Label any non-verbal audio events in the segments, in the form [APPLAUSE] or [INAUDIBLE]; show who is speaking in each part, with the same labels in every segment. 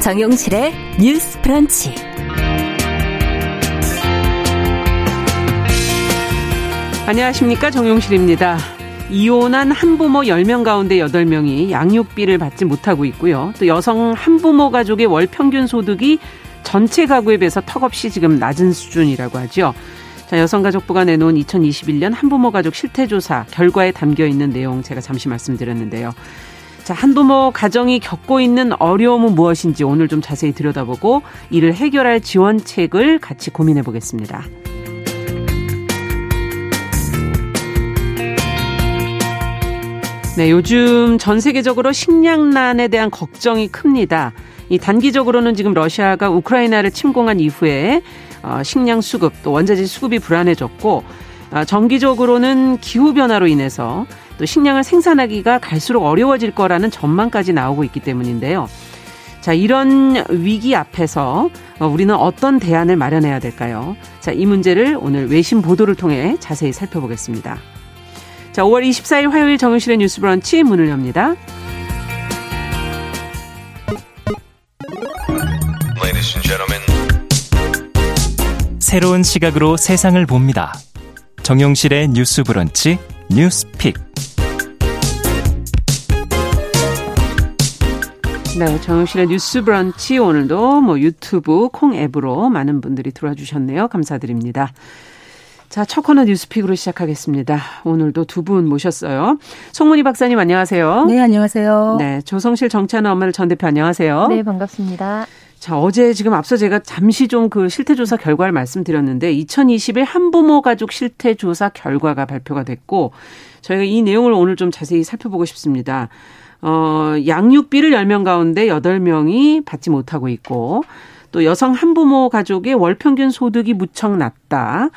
Speaker 1: 정용실의 뉴스 프런치.
Speaker 2: 안녕하십니까. 정용실입니다. 이혼한 한부모 10명 가운데 8명이 양육비를 받지 못하고 있고요. 또 여성 한부모 가족의 월 평균 소득이 전체 가구에 비해서 턱없이 지금 낮은 수준이라고 하죠. 자, 여성가족부가 내놓은 2021년 한부모 가족 실태조사 결과에 담겨 있는 내용 제가 잠시 말씀드렸는데요. 자, 한부모 가정이 겪고 있는 어려움은 무엇인지 오늘 좀 자세히 들여다보고 이를 해결할 지원책을 같이 고민해 보겠습니다. 네, 요즘 전 세계적으로 식량난에 대한 걱정이 큽니다. 이 단기적으로는 지금 러시아가 우크라이나를 침공한 이후에 어, 식량 수급 또 원자재 수급이 불안해졌고 어, 정기적으로는 기후 변화로 인해서 또 식량을 생산하기가 갈수록 어려워질 거라는 전망까지 나오고 있기 때문인데요. 자, 이런 위기 앞에서 어, 우리는 어떤 대안을 마련해야 될까요? 자, 이 문제를 오늘 외신 보도를 통해 자세히 살펴보겠습니다. 자, 5월 24일 화요일 정은실의 뉴스 브런치 문을 엽니다.
Speaker 3: 새로운 시각으로 세상을 봅니다. 정용실의 뉴스 브런치 뉴스 픽.
Speaker 2: 네, 정용실의 뉴스 브런치 오늘도 뭐 유튜브 콩 앱으로 많은 분들이 들어와 주셨네요. 감사드립니다. 자, 첫 코너 뉴스픽으로 시작하겠습니다. 오늘도 두 분 모셨어요. 송문희 박사님 안녕하세요.
Speaker 4: 네, 안녕하세요.
Speaker 2: 네, 조성실 정치하는 엄마들 전 대표 안녕하세요.
Speaker 5: 네, 반갑습니다.
Speaker 2: 자, 어제 지금 앞서 제가 잠시 좀 그 실태조사 결과를 말씀드렸는데 2021 한부모 가족 실태조사 결과가 발표가 됐고 저희가 이 내용을 오늘 좀 자세히 살펴보고 싶습니다. 어, 양육비를 10명 가운데 8명이 받지 못하고 있고 또 여성 한부모 가족의 월 평균 소득이 무척 낮다.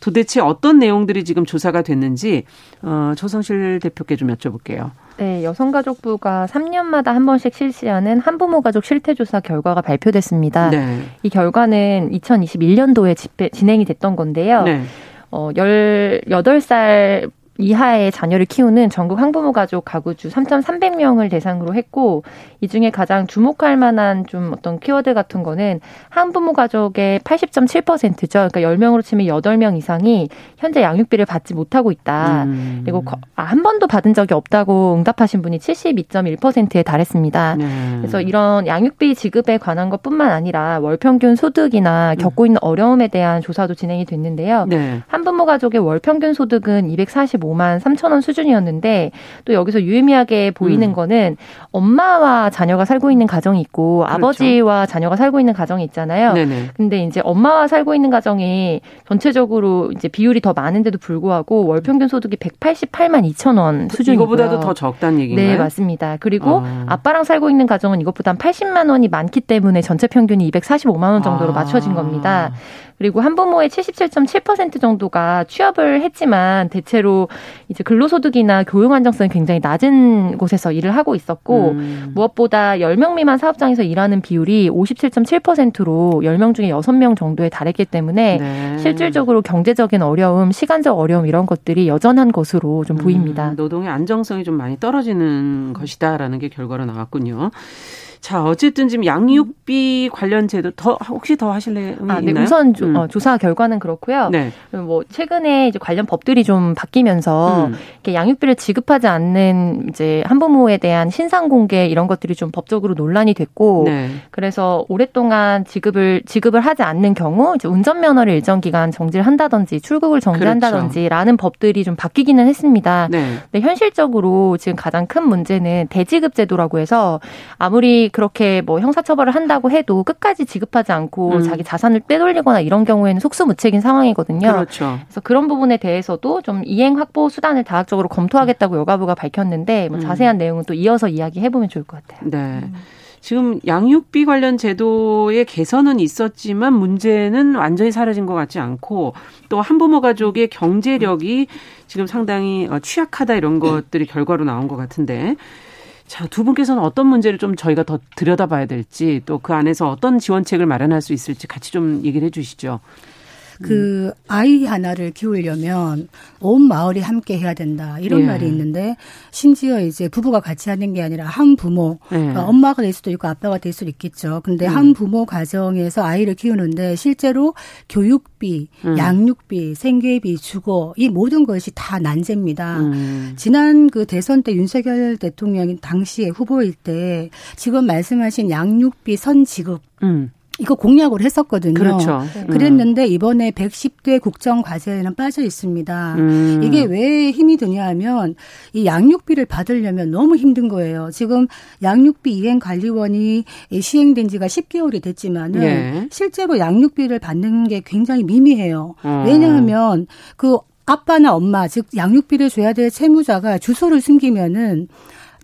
Speaker 2: 도대체 어떤 내용들이 지금 조사가 됐는지 어, 조성실 대표께 좀 여쭤볼게요.
Speaker 5: 네, 여성가족부가 3년마다 한 번씩 실시하는 한부모 가족 실태조사 결과가 발표됐습니다. 네. 이 결과는 2021년도에 집회, 진행이 됐던 건데요. 네. 어, 18살 이하의 자녀를 키우는 전국 항부모 가족 가구주 3,300명을 대상으로 했고 이 중에 가장 주목할 만한 좀 어떤 키워드 같은 거는 항부모 가족의 80.7%죠. 그러니까 10명으로 치면 8명 이상이 현재 양육비를 받지 못하고 있다. 음. 그리고 아, 한 번도 받은 적이 없다고 응답하신 분이 72.1%에 달했습니다. 네. 그래서 이런 양육비 지급에 관한 것뿐만 아니라 월 평균 소득이나 겪고 있는 어려움에 대한 조사도 진행이 됐는데요. 네. 한부모 가족의 월 평균 소득은 245 5만 3천 원 수준이었는데 또 여기서 유의미하게 보이는 음. 거는 엄마와 자녀가 살고 있는 가정이 있고 그렇죠. 아버지와 자녀가 살고 있는 가정이 있잖아요. 네네. 근데 이제 엄마와 살고 있는 가정이 전체적으로 이제 비율이 더 많은데도 불구하고 월 평균 소득이 188만 2천 원 수준이고요.
Speaker 2: 이거보다도 더 적다는 얘기인가요?
Speaker 5: 네, 맞습니다. 그리고 어. 아빠랑 살고 있는 가정은 이것보다 80만 원이 많기 때문에 전체 평균이 245만 원 정도로 아. 맞춰진 겁니다. 그리고 한부모의 77.7% 정도가 취업을 했지만 대체로 이제 근로소득이나 교육 안정성이 굉장히 낮은 곳에서 일을 하고 있었고 음. 무엇보다 10명 미만 사업장에서 일하는 비율이 57.7%로 10명 중에 6명 정도에 달했기 때문에 네. 실질적으로 경제적인 어려움, 시간적 어려움 이런 것들이 여전한 것으로 좀 보입니다.
Speaker 2: 음, 노동의 안정성이 좀 많이 떨어지는 것이다라는 게 결과로 나왔군요. 자, 어쨌든 지금 양육비 관련 제도 더 혹시 더 하실래요? 아, 네.
Speaker 5: 우선 조, 음. 어, 조사 결과는 그렇고요. 네. 뭐 최근에 이제 관련 법들이 좀 바뀌면서 음. 이렇게 양육비를 지급하지 않는 이제 한부모에 대한 신상 공개 이런 것들이 좀 법적으로 논란이 됐고 네. 그래서 오랫동안 지급을 지급을 하지 않는 경우 이제 운전 면허를 일정 기간 정지를 한다든지 출국을 정지한다든지라는 그렇죠. 법들이 좀 바뀌기는 했습니다. 네. 근데 현실적으로 지금 가장 큰 문제는 대지급 제도라고 해서 아무리 그렇게 뭐 형사처벌을 한다고 해도 끝까지 지급하지 않고 음. 자기 자산을 빼돌리거나 이런 경우에는 속수무책인 상황이거든요.
Speaker 2: 그렇죠.
Speaker 5: 그래서 그런 부분에 대해서도 좀 이행 확보 수단을 다각적으로 검토하겠다고 여가부가 밝혔는데 뭐 음. 자세한 내용은 또 이어서 이야기해 보면 좋을 것 같아요.
Speaker 2: 네. 음. 지금 양육비 관련 제도의 개선은 있었지만 문제는 완전히 사라진 것 같지 않고 또 한부모 가족의 경제력이 지금 상당히 어, 취약하다 이런 것들이 결과로 나온 것 같은데 자, 두 분께서는 어떤 문제를 좀 저희가 더 들여다봐야 될지 또 그 안에서 어떤 지원책을 마련할 수 있을지 같이 좀 얘기를 해 주시죠.
Speaker 4: 그 아이 하나를 키우려면 온 마을이 함께 해야 된다 이런 예. 말이 있는데 심지어 이제 부부가 같이 하는 게 아니라 한 부모 예. 그러니까 엄마가 될 수도 있고 아빠가 될 수도 있겠죠. 근데 음. 한 부모 가정에서 아이를 키우는데 실제로 교육비, 음. 양육비, 생계비, 주거 이 모든 것이 다 난제입니다. 음. 지난 그 대선 때 윤석열 대통령이 당시에 후보일 때 지금 말씀하신 양육비 선 지급 음. 이거 공약을 했었거든요.
Speaker 2: 그렇죠.
Speaker 4: 네. 그랬는데 이번에 110대 국정 과제에는 빠져 있습니다. 음. 이게 왜 힘이 드냐 하면 이 양육비를 받으려면 너무 힘든 거예요. 지금 양육비 이행 관리원이 시행된 지가 10개월이 됐지만은 예. 실제로 양육비를 받는 게 굉장히 미미해요. 어. 왜냐하면 그 아빠나 엄마 즉 양육비를 줘야 될 채무자가 주소를 숨기면은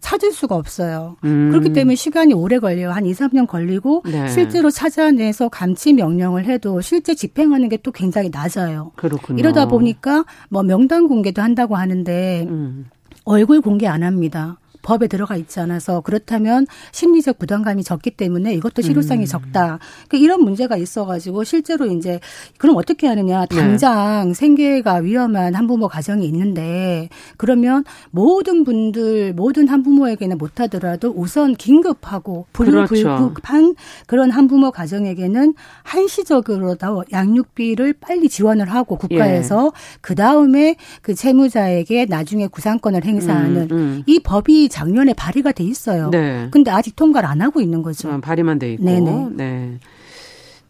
Speaker 4: 찾을 수가 없어요. 음. 그렇기 때문에 시간이 오래 걸려요. 한 2, 3년 걸리고 네. 실제로 찾아내서 감치 명령을 해도 실제 집행하는 게 또 굉장히 낮아요.
Speaker 2: 그렇군요.
Speaker 4: 이러다 보니까 뭐 명단 공개도 한다고 하는데 음. 얼굴 공개 안 합니다. 법에 들어가 있지 않아서 그렇다면 심리적 부담감이 적기 때문에 이것도 실효성이 음. 적다. 그러니까 이런 문제가 있어가지고 실제로 이제 그럼 어떻게 하느냐. 네. 당장 네. 생계가 위험한 한부모 가정이 있는데 그러면 모든 분들 모든 한부모에게는 못하더라도 우선 긴급하고 불급불급한 그렇죠. 그런 한부모 가정에게는 한시적으로도 양육비를 빨리 지원을 하고 국가에서 예. 그 다음에 그 채무자에게 나중에 구상권을 행사하는 음, 음. 이 법이 작년에 발의가 돼 있어요. 네. 근데 아직 통과를 안 하고 있는 거죠.
Speaker 2: 아, 발의만 돼 있고. 네네. 네.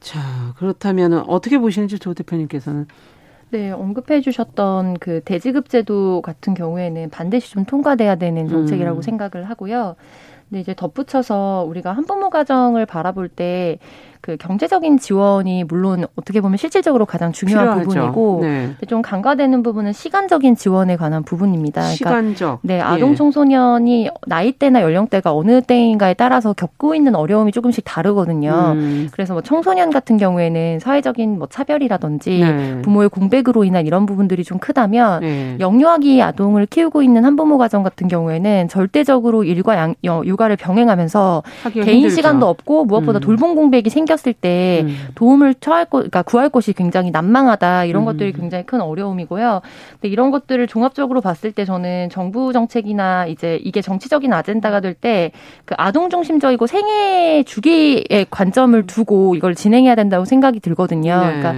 Speaker 2: 자, 그렇다면 어떻게 보시는지 조 대표님께서는
Speaker 5: 네, 언급해 주셨던 그 대지급 제도 같은 경우에는 반드시 좀 통과돼야 되는 정책이라고 음. 생각을 하고요. 근데 이제 덧붙여서 우리가 한부모 가정을 바라볼 때 그 경제적인 지원이 물론 어떻게 보면 실질적으로 가장 중요한 필요하죠. 부분이고 네. 좀 간과되는 부분은 시간적인 지원에 관한 부분입니다.
Speaker 2: 그러니까 시간적.
Speaker 5: 네, 아동 예. 청소년이 나이대나 연령대가 어느 때인가에 따라서 겪고 있는 어려움이 조금씩 다르거든요. 음. 그래서 뭐 청소년 같은 경우에는 사회적인 뭐 차별이라든지 네. 부모의 공백으로 인한 이런 부분들이 좀 크다면 네. 영유아기 아동을 키우고 있는 한부모 가정 같은 경우에는 절대적으로 일과 양, 육아를 병행하면서 개인 힘들죠. 시간도 없고 무엇보다 음. 돌봄 공백이 생 생겼을 때 음. 도움을 처할 것, 그러니까 구할 곳이 굉장히 난망하다 이런 음. 것들이 굉장히 큰 어려움이고요. 근데 이런 것들을 종합적으로 봤을 때 저는 정부 정책이나 이제 이게 정치적인 아젠다가 될 때 그 아동 중심적이고 생애 주기의 관점을 두고 이걸 진행해야 된다고 생각이 들거든요. 네. 그러니까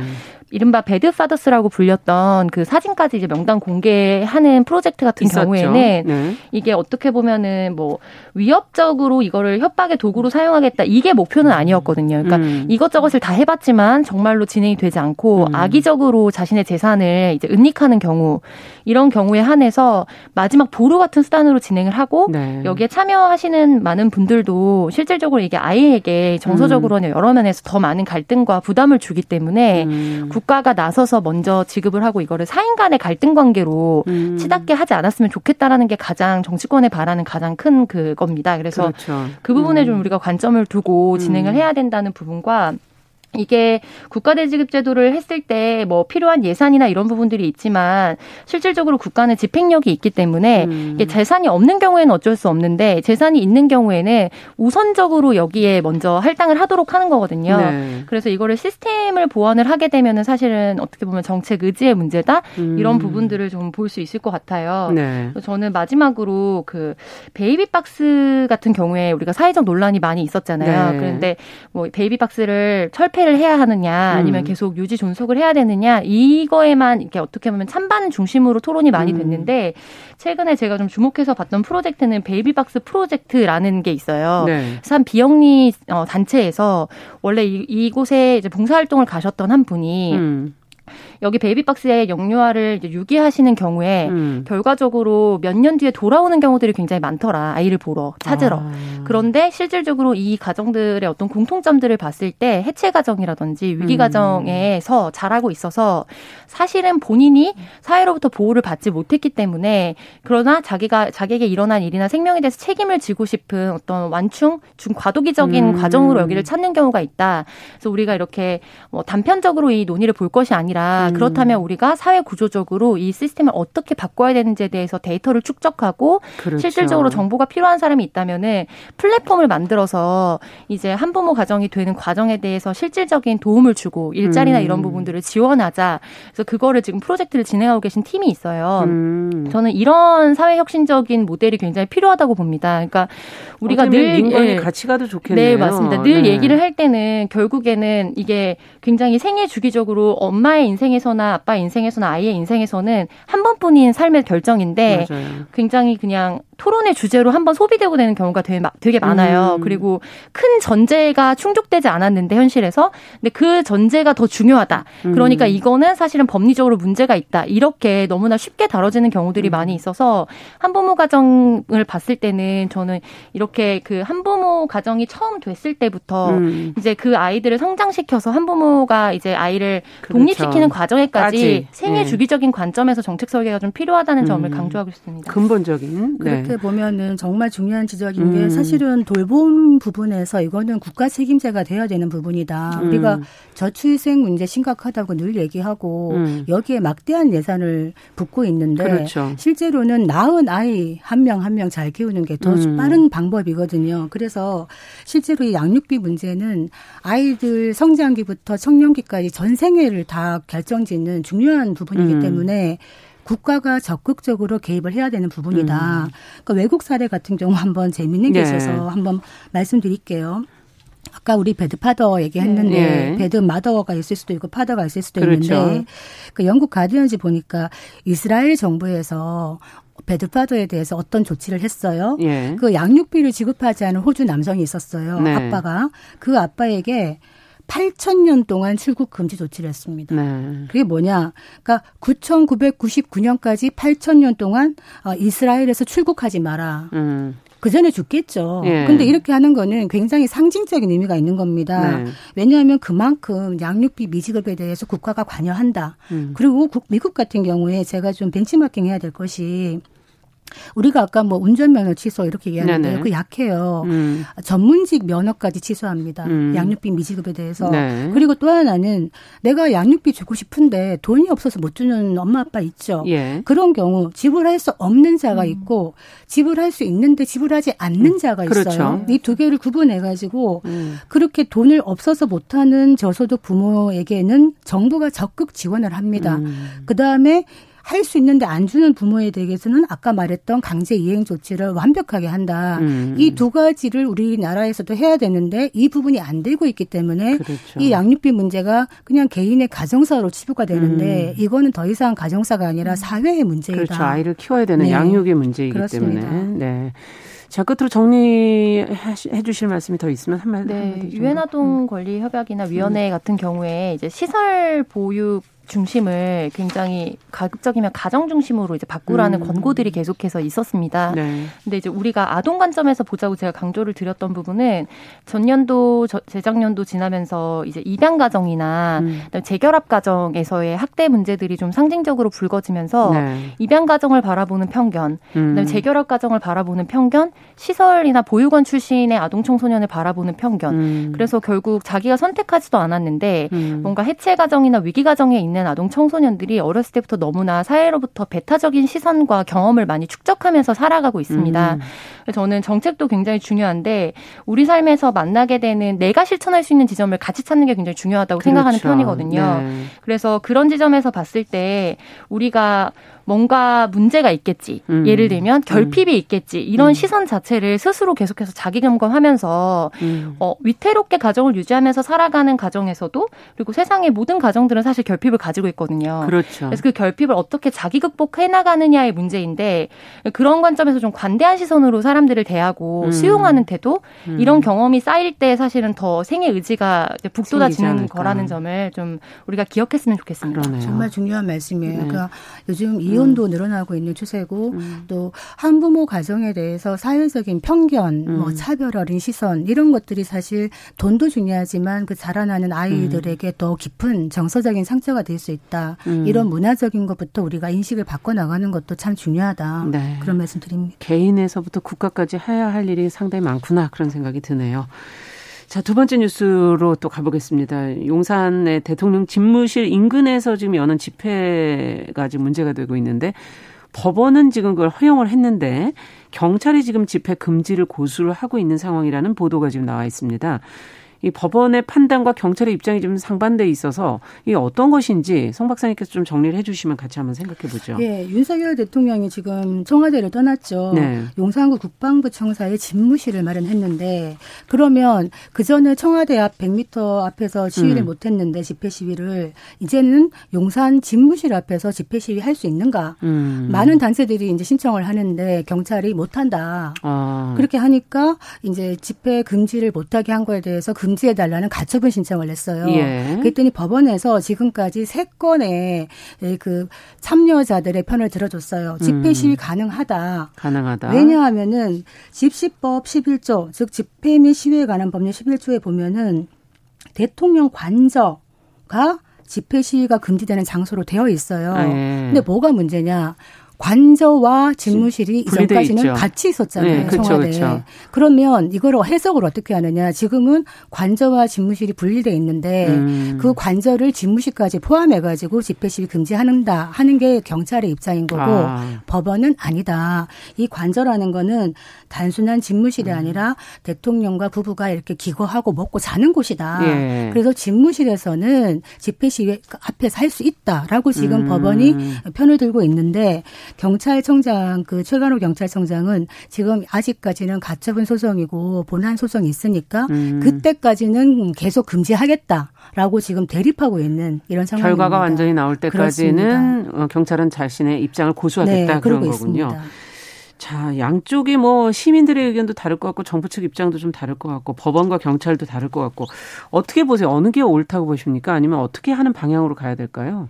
Speaker 5: 이른바 배드파더스라고 불렸던 그 사진까지 이제 명단 공개하는 프로젝트 같은 있었죠. 경우에는 네. 이게 어떻게 보면은 뭐 위협적으로 이거를 협박의 도구로 사용하겠다 이게 목표는 아니었거든요. 그러니까 음. 이것저것을 다 해봤지만 정말로 진행이 되지 않고 음. 악의적으로 자신의 재산을 이제 은닉하는 경우 이런 경우에 한해서 마지막 보루 같은 수단으로 진행을 하고 네. 여기에 참여하시는 많은 분들도 실질적으로 이게 아이에게 정서적으로는 음. 여러 면에서 더 많은 갈등과 부담을 주기 때문에 음. 국가가 나서서 먼저 지급을 하고 이거를 사인 간의 갈등 관계로 음. 치닫게 하지 않았으면 좋겠다라는 게 가장 정치권에 바라는 가장 큰 그겁니다. 그래서 그렇죠. 그 부분에 음. 좀 우리가 관점을 두고 진행을 음. 해야 된다는 부분과 이게 국가대지급제도를 했을 때 뭐 필요한 예산이나 이런 부분들이 있지만 실질적으로 국가는 집행력이 있기 때문에 음. 이게 재산이 없는 경우에는 어쩔 수 없는데 재산이 있는 경우에는 우선적으로 여기에 먼저 할당을 하도록 하는 거거든요. 네. 그래서 이거를 시스템을 보완을 하게 되면은 사실은 어떻게 보면 정책 의지의 문제다 음. 이런 부분들을 좀 볼 수 있을 것 같아요. 네. 저는 마지막으로 그 베이비박스 같은 경우에 우리가 사회적 논란이 많이 있었잖아요. 네. 그런데 뭐 베이비박스를 철폐 철폐를 해야 하느냐 아니면 음. 계속 유지 존속을 해야 되느냐 이거에만 이렇게 어떻게 보면 찬반 중심으로 토론이 많이 음. 됐는데 최근에 제가 좀 주목해서 봤던 프로젝트는 베이비박스 프로젝트라는 게 있어요. 네. 한 비영리 어, 단체에서 원래 이, 이곳에 이제 봉사활동을 가셨던 한 분이 음. 여기 베이비박스에 영유아를 유기하시는 경우에 음. 결과적으로 몇 년 뒤에 돌아오는 경우들이 굉장히 많더라. 아이를 보러 찾으러. 아. 그런데 실질적으로 이 가정들의 어떤 공통점들을 봤을 때 해체 가정이라든지 위기 음. 가정에서 자라고 있어서 사실은 본인이 사회로부터 보호를 받지 못했기 때문에 그러나 자기가 자기에게 일어난 일이나 생명에 대해서 책임을 지고 싶은 어떤 완충, 중 과도기적인 음. 과정으로 여기를 찾는 경우가 있다. 그래서 우리가 이렇게 뭐 단편적으로 이 논의를 볼 것이 아니라 아니라 음. 그렇다면 우리가 사회 구조적으로 이 시스템을 어떻게 바꿔야 되는지에 대해서 데이터를 축적하고 그렇죠. 실질적으로 정보가 필요한 사람이 있다면은 플랫폼을 만들어서 이제 한부모 가정이 되는 과정에 대해서 실질적인 도움을 주고 일자리나 음. 이런 부분들을 지원하자. 그래서 그거를 지금 프로젝트를 진행하고 계신 팀이 있어요. 음. 저는 이런 사회 혁신적인 모델이 굉장히 필요하다고 봅니다. 그러니까 우리가 늘
Speaker 2: 민간이 예, 같이 가도 좋겠네요.
Speaker 5: 네, 맞습니다. 늘 네. 얘기를 할 때는 결국에는 이게 굉장히 생애 주기적으로 엄마의 인생에서나 아빠의 인생에서나 아이의 인생에서는 한 번뿐인 삶의 결정인데 맞아요. 굉장히 그냥 토론의 주제로 한번 소비되고 되는 경우가 되게, 되게 많아요. 음. 그리고 큰 전제가 충족되지 않았는데 현실에서 근데 그 전제가 더 중요하다. 음. 그러니까 이거는 사실은 법리적으로 문제가 있다. 이렇게 너무나 쉽게 다뤄지는 경우들이 음. 많이 있어서 한부모 가정을 봤을 때는 저는 이렇게 그 한부모 가정이 처음 됐을 때부터 음. 이제 그 아이들을 성장시켜서 한부모가 이제 아이를 그렇죠. 독립시키는 과정에까지 생애 네. 주기적인 관점에서 정책 설계가 좀 필요하다는 점을 음. 강조하고 있습니다.
Speaker 2: 근본적인
Speaker 4: 네. 그렇게 보면은 정말 중요한 지적인 음. 게 사실은 돌봄 부분에서 이거는 국가 책임제가 돼야 되는 부분이다. 음. 우리가 저출생 문제 심각하다고 늘 얘기하고 음. 여기에 막대한 예산을 붓고 있는데 그렇죠. 실제로는 낳은 아이 한 명 한 명 잘 키우는 게더 음. 빠른 방법이거든요. 그래서 실제로 이 양육비 문제는 아이들 성장기부터 청년기까지 전 생애를 다 결정짓는 중요한 부분이기 음. 때문에 국가가 적극적으로 개입을 해야 되는 부분이다. 음. 그러니까 외국 사례 같은 경우 한번 재밌는 게 네. 있어서 한번 말씀드릴게요. 아까 우리 bad father 얘기했는데 네. bad mother가 있을 수도 있고 father가 있을 수도 그렇죠. 있는데 그 영국 가디언지 보니까 이스라엘 정부에서 bad father에 대해서 어떤 조치를 했어요. 예. 그 양육비를 지급하지 않은 호주 남성이 있었어요. 네. 아빠가 그 아빠에게 8천년 동안 출국 금지 조치를 했습니다. 네. 그게 뭐냐? 그러니까 9,999년까지 8천년 동안 어, 이스라엘에서 출국하지 마라. 음. 그 전에 죽겠죠. 예. 근데 이렇게 하는 거는 굉장히 상징적인 의미가 있는 겁니다. 네. 왜냐하면 그만큼 양육비 미지급에 대해서 국가가 관여한다. 음. 그리고 미국 같은 경우에 제가 좀 벤치마킹 해야 될 것이 우리가 아까 뭐 운전면허 취소 이렇게 얘기하는데요. 그 약해요. 음. 전문직 면허까지 취소합니다. 음. 양육비 미지급에 대해서. 네. 그리고 또 하나는 내가 양육비 주고 싶은데 돈이 없어서 못 주는 엄마 아빠 있죠. 예. 그런 경우 지불할 수 없는 자가 음. 있고 지불할 수 있는데 지불하지 않는 음. 자가 있어요. 그렇죠. 이두 개를 구분해 가지고 음. 그렇게 돈을 없어서 못하는 저소득 부모에게는 정부가 적극 지원을 합니다. 음. 그 다음에 할 수 있는데 안 주는 부모에 대해서는 아까 말했던 강제 이행 조치를 완벽하게 한다. 음. 이두 가지를 우리나라에서도 해야 되는데 이 부분이 안 되고 있기 때문에 그렇죠. 이 양육비 문제가 그냥 개인의 가정사로 치부가 되는데 음. 이거는 더 이상 가정사가 아니라 사회의 문제이다.
Speaker 2: 그렇죠. 아이를 키워야 되는 네. 양육의 문제이기 그렇습니다. 때문에. 네. 자, 끝으로 정리해 주실 말씀이 더 있으면 한 말.
Speaker 5: 네, 유엔 아동 권리 협약이나 위원회 음. 같은 경우에 이제 시설 보육 중심을 굉장히 가급적이면 가정 중심으로 이제 바꾸라는 음. 권고들이 계속해서 있었습니다. 네. 근데 이제 우리가 아동 관점에서 보자고 제가 강조를 드렸던 부분은 전년도 재작년도 지나면서 이제 입양 가정이나 음. 재결합 가정에서의 학대 문제들이 좀 상징적으로 불거지면서 네. 입양 가정을 바라보는 편견, 음. 그다음에 재결합 가정을 바라보는 편견, 시설이나 보육원 출신의 아동 청소년을 바라보는 편견. 음. 그래서 결국 자기가 선택하지도 않았는데 음. 뭔가 해체 가정이나 위기 가정에 있는 있는 아동 청소년들이 어렸을 때부터 너무나 사회로부터 배타적인 시선과 경험을 많이 축적하면서 살아가고 있습니다. 음. 저는 정책도 굉장히 중요한데 우리 삶에서 만나게 되는 내가 실천할 수 있는 지점을 같이 찾는 게 굉장히 중요하다고 그렇죠. 생각하는 편이거든요. 네. 그래서 그런 지점에서 봤을 때 우리가 뭔가 문제가 있겠지. 음. 예를 들면 음. 결핍이 음. 있겠지. 이런 음. 시선 자체를 스스로 계속해서 자기 점검하면서 음. 어, 위태롭게 가정을 유지하면서 살아가는 가정에서도 그리고 세상의 모든 가정들은 사실 결핍을 가지고 있거든요.
Speaker 2: 그렇죠.
Speaker 5: 그래서 그 결핍을 어떻게 자기 극복해 나가느냐의 문제인데 그런 관점에서 좀 관대한 시선으로 사람들을 대하고 음. 수용하는 태도 이런 경험이 쌓일 때 사실은 더 생애 의지가 북돋아지는 거라는 점을 좀 우리가 기억했으면 좋겠습니다.
Speaker 4: 그러네요. 정말 중요한 말씀이에요. 네. 그러니까 요즘 이 이혼도 음. 늘어나고 있는 추세고 음. 또 한부모 가정에 대해서 사회적인 편견, 뭐 음. 뭐 차별 어린 시선 이런 것들이 사실 돈도 중요하지만 그 자라나는 아이들에게 음. 더 깊은 정서적인 상처가 될 수 있다. 음. 이런 문화적인 것부터 우리가 인식을 바꿔 나가는 것도 참 중요하다. 네. 그런 말씀 드립니다.
Speaker 2: 개인에서부터 국가까지 해야 할 일이 상당히 많구나 그런 생각이 드네요. 자, 두 번째 뉴스로 또 가보겠습니다. 용산의 대통령 집무실 인근에서 지금 여는 집회가 지금 문제가 되고 있는데 법원은 지금 그걸 허용을 했는데 경찰이 지금 집회 금지를 고수를 하고 있는 상황이라는 보도가 지금 나와 있습니다. 이 법원의 판단과 경찰의 입장이 좀 상반돼 있어서 이게 어떤 것인지 송 박사님께서 좀 정리를 해주시면 같이 한번 생각해 보죠.
Speaker 4: 예, 윤석열 대통령이 지금 청와대를 떠났죠. 네. 용산구 국방부 청사에 집무실을 마련했는데 그러면 그 전에 청와대 앞 100m 앞에서 시위를 음. 못했는데 집회 시위를 이제는 용산 집무실 앞에서 집회 시위 할 수 있는가? 음. 많은 단체들이 이제 신청을 하는데 경찰이 못한다. 아. 그렇게 하니까 이제 집회 금지를 못하게 한 거에 대해서 금 금지해달라는 가처분 신청을 했어요. 예. 그랬더니 법원에서 지금까지 세 건의 그 참여자들의 편을 들어줬어요. 집회 시위 음. 가능하다.
Speaker 2: 가능하다.
Speaker 4: 왜냐하면은 집시법 11조, 즉 집회 및 시위에 관한 법률 11조에 보면은 대통령 관저가 집회 시위가 금지되는 장소로 되어 있어요. 아, 예. 근데 뭐가 문제냐? 관저와 집무실이 이전까지는 같이 있었잖아요. 네, 청와대. 그렇죠. 그러면 이걸 해석을 어떻게 하느냐. 지금은 관저와 집무실이 분리돼 있는데 음. 그 관저를 집무실까지 포함해 가지고 집회 시위 금지하는다 하는 게 경찰의 입장인 거고 아. 법원은 아니다. 이 관저라는 거는 단순한 집무실이 음. 아니라 대통령과 부부가 이렇게 기거하고 먹고 자는 곳이다. 예. 그래서 집무실에서는 집회 시위 앞에서 할수 있다라고 지금 음. 법원이 편을 들고 있는데 경찰청장 그 최간호 경찰청장은 지금 아직까지는 가처분 소송이고 본안 소송이 있으니까 음. 그때까지는 계속 금지하겠다라고 지금 대립하고 있는 이런 상황입니다.
Speaker 2: 결과가 완전히 나올 때까지는 그렇습니다. 어, 경찰은 자신의 입장을 고수하겠다 네, 그런 거군요. 있습니다. 자, 양쪽이 뭐 시민들의 의견도 다를 것 같고 정부 측 입장도 좀 다를 것 같고 법원과 경찰도 다를 것 같고 어떻게 보세요? 어느 게 옳다고 보십니까? 아니면 어떻게 하는 방향으로 가야 될까요?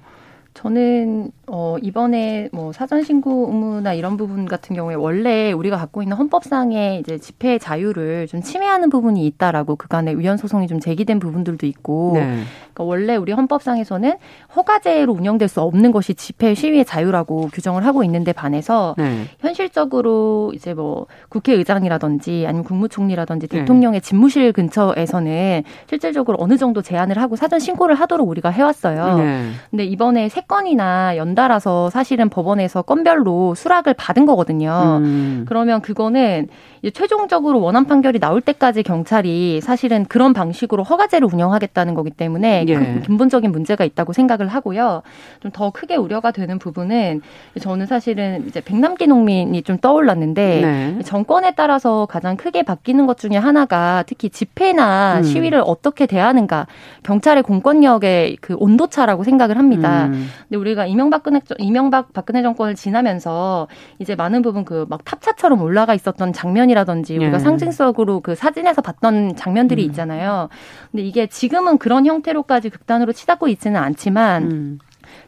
Speaker 5: 저는 어 이번에 뭐 사전 신고 의무나 이런 부분 같은 경우에 원래 우리가 갖고 있는 헌법상의 이제 집회 자유를 좀 침해하는 부분이 있다라고 그간에 위헌 소송이 좀 제기된 부분들도 있고 네. 그러니까 원래 우리 헌법상에서는 허가제로 운영될 수 없는 것이 집회 시위의 자유라고 규정을 하고 있는데 반해서 네. 현실적으로 이제 뭐 국회의장이라든지 아니면 국무총리라든지 네. 대통령의 집무실 근처에서는 실질적으로 어느 정도 제한을 하고 사전 신고를 하도록 우리가 해왔어요. 네. 근데 이번에 세 건이나 연달아서 사실은 법원에서 건별로 수락을 받은 거거든요. 음. 그러면 그거는 최종적으로 원한 판결이 나올 때까지 경찰이 사실은 그런 방식으로 허가제를 운영하겠다는 거기 때문에 예. 근본적인 문제가 있다고 생각을 하고요. 좀 더 크게 우려가 되는 부분은 저는 사실은 이제 백남기 농민이 좀 떠올랐는데 네. 정권에 따라서 가장 크게 바뀌는 것 중에 하나가 특히 집회나 음. 시위를 어떻게 대하는가 경찰의 공권력의 그 온도차라고 생각을 합니다. 음. 근데 우리가 이명박근혜 이명박 박근혜 정권을 지나면서 이제 많은 부분 그 막 탑차처럼 올라가 있었던 장면이 장면이라든지 우리가 예. 상징적으로 그 사진에서 봤던 장면들이 음. 있잖아요. 근데 이게 지금은 그런 형태로까지 극단으로 치닫고 있지는 않지만 음.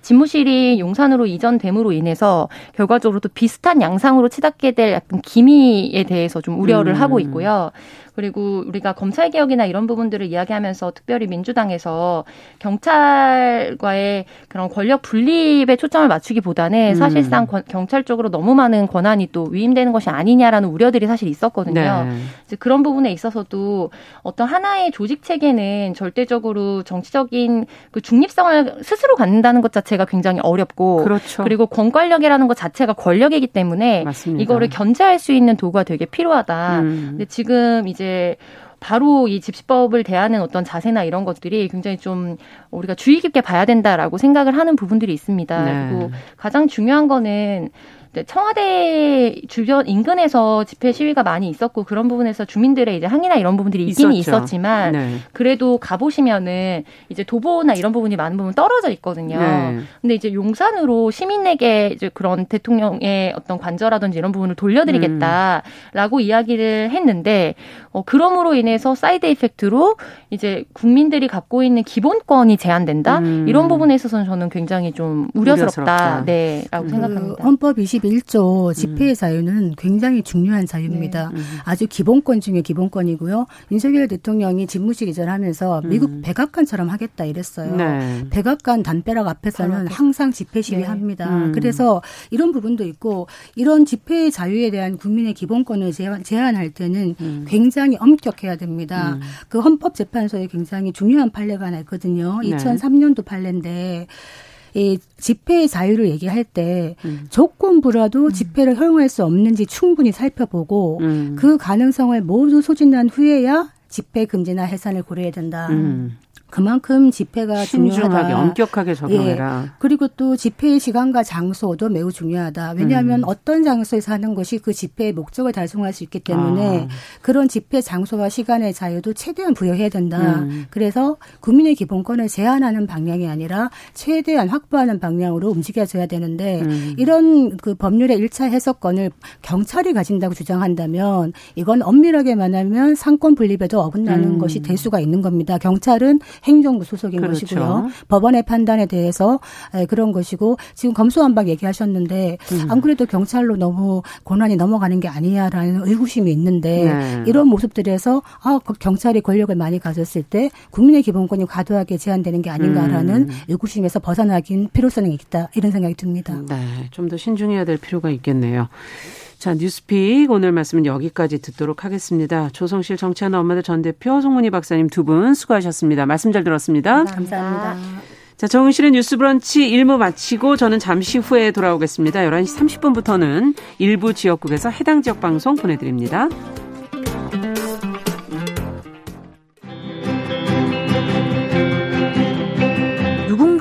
Speaker 5: 집무실이 용산으로 이전됨으로 인해서 결과적으로 또 비슷한 양상으로 치닫게 될 약간 기미에 대해서 좀 우려를 음. 하고 있고요. 그리고 우리가 검찰 개혁이나 이런 부분들을 이야기하면서 특별히 민주당에서 경찰과의 그런 권력 분립에 초점을 맞추기보다는 음. 사실상 권, 경찰 쪽으로 너무 많은 권한이 또 위임되는 것이 아니냐라는 우려들이 사실 있었거든요. 네. 이제 그런 부분에 있어서도 어떤 하나의 조직 체계는 절대적으로 정치적인 그 중립성을 스스로 갖는다는 것 자체가 굉장히 어렵고 그렇죠. 그리고 권권력이라는 것 자체가 권력이기 때문에 맞습니다. 이거를 견제할 수 있는 도구가 되게 필요하다. 음. 근데 지금 이제 바로 이 집시법을 대하는 어떤 자세나 이런 것들이 굉장히 좀 우리가 주의 깊게 봐야 된다라고 생각을 하는 부분들이 있습니다. 네. 그리고 가장 중요한 거는 청와대 주변 인근에서 집회 시위가 많이 있었고 그런 부분에서 주민들의 이제 항의나 이런 부분들이 있었죠. 있었지만 네. 그래도 가보시면은 이제 도보나 이런 부분이 많은 부분 떨어져 있거든요. 네. 근데 이제 용산으로 시민에게 이제 그런 대통령의 어떤 관저라든지 이런 부분을 돌려드리겠다라고 음. 이야기를 했는데 어, 그럼으로 인해서 side effect로 이제 국민들이 갖고 있는 기본권이 제한된다 음. 이런 부분에 있어서는 저는 굉장히 좀 우려스럽다, 우려스럽다. 네라고 그 생각합니다.
Speaker 4: 헌법 20 제21조 집회의 자유는 굉장히 중요한 자유입니다. 네. 아주 기본권 중에 기본권이고요. 윤석열 대통령이 집무실 이전하면서 미국 음. 백악관처럼 하겠다 이랬어요. 네. 백악관 담벼락 앞에서는 항상 집회 시위합니다. 네. 음. 그래서 이런 부분도 있고 이런 집회 자유에 대한 국민의 기본권을 제한, 할 때는 음. 굉장히 엄격해야 됩니다. 음. 그 헌법재판소에 굉장히 중요한 판례가 하나 있거든요. 2003년도 판례인데 이 집회의 자유를 얘기할 때 음. 조건부라도 음. 집회를 허용할 수 없는지 충분히 살펴보고 음. 그 가능성을 모두 소진한 후에야 집회 금지나 해산을 고려해야 된다. 음. 그만큼 집회가
Speaker 2: 중요하다. 엄격하게 적용해라.
Speaker 4: 예. 그리고 또 집회의 시간과 장소도 매우 중요하다. 왜냐하면 음. 어떤 장소에서 하는 것이 그 집회의 목적을 달성할 수 있기 때문에 아. 그런 집회 장소와 시간의 자유도 최대한 부여해야 된다. 음. 그래서 국민의 기본권을 제한하는 방향이 아니라 최대한 확보하는 방향으로 움직여져야 되는데 음. 이런 그 법률의 일차 해석권을 경찰이 가진다고 주장한다면 이건 엄밀하게 말하면 상권 분립에도 어긋나는 음. 것이 될 수가 있는 겁니다. 경찰은 행정부 소속인 그렇죠. 것이고요. 법원의 판단에 대해서 그런 것이고 지금 검수완박 얘기하셨는데 음. 안 그래도 경찰로 너무 권한이 넘어가는 게 아니냐라는 의구심이 있는데 네. 이런 모습들에서 아그 경찰이 권력을 많이 가졌을 때 국민의 기본권이 과도하게 제한되는 게 아닌가라는 음. 의구심에서 벗어나긴 필요성이 있다 이런 생각이 듭니다.
Speaker 2: 네, 좀 더 신중해야 될 필요가 있겠네요. 자, 뉴스픽 오늘 말씀은 여기까지 듣도록 하겠습니다. 조성실 정치하는 엄마들 전 대표 송문희 박사님 두 분 수고하셨습니다. 말씀 잘 들었습니다.
Speaker 4: 감사합니다.
Speaker 2: 자, 정은실의 뉴스 브런치 1부 마치고 저는 잠시 후에 돌아오겠습니다. 11시 30분부터는 일부 지역국에서 해당 지역 방송 보내드립니다.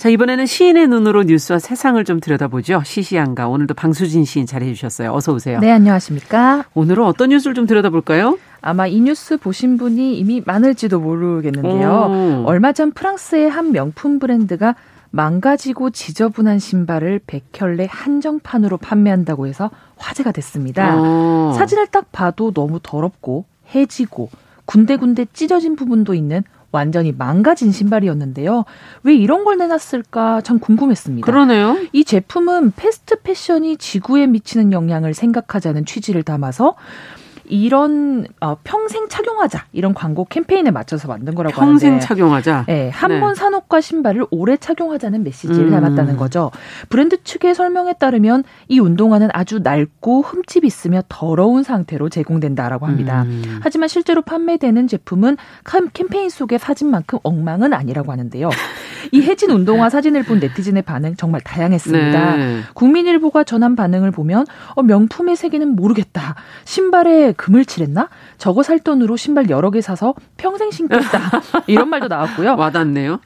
Speaker 2: 자, 이번에는 시인의 눈으로 뉴스와 세상을 좀 들여다보죠. 시시한가. 오늘도 방수진 시인 잘해 주셨어요. 어서 오세요.
Speaker 6: 네, 안녕하십니까?
Speaker 2: 오늘은 어떤 뉴스를 좀 들여다볼까요?
Speaker 6: 아마 이 뉴스 보신 분이 이미 많을지도 모르겠는데요. 오. 얼마 전 프랑스의 한 명품 브랜드가 망가지고 지저분한 신발을 백혈내 한정판으로 판매한다고 해서 화제가 됐습니다. 오. 사진을 딱 봐도 너무 더럽고 해지고 군데군데 찢어진 부분도 있는 완전히 망가진 신발이었는데요. 왜 이런 걸 내놨을까 참 궁금했습니다.
Speaker 2: 그러네요.
Speaker 6: 이 제품은 패스트 패션이 지구에 미치는 영향을 생각하자는 취지를 담아서 이런 어, 평생 착용하자 이런 광고 캠페인에 맞춰서 만든 거라고
Speaker 2: 평생
Speaker 6: 하는데
Speaker 2: 평생 착용하자.
Speaker 6: 네, 한번 네. 산 옷과 신발을 오래 착용하자는 메시지를 음. 담았다는 거죠. 브랜드 측의 설명에 따르면 이 운동화는 아주 낡고 흠집 있으며 더러운 상태로 제공된다라고 합니다. 음. 하지만 실제로 판매되는 제품은 캠페인 속의 사진만큼 엉망은 아니라고 하는데요. 이 해진 운동화 사진을 본 네티즌의 반응 정말 다양했습니다. 네. 국민일보가 전한 반응을 보면 어, 명품의 세계는 모르겠다. 신발에 금을 칠했나? 저거 살 돈으로 신발 여러 개 사서 평생 신겠다. [LAUGHS] 이런 말도 나왔고요.
Speaker 2: 와닿네요.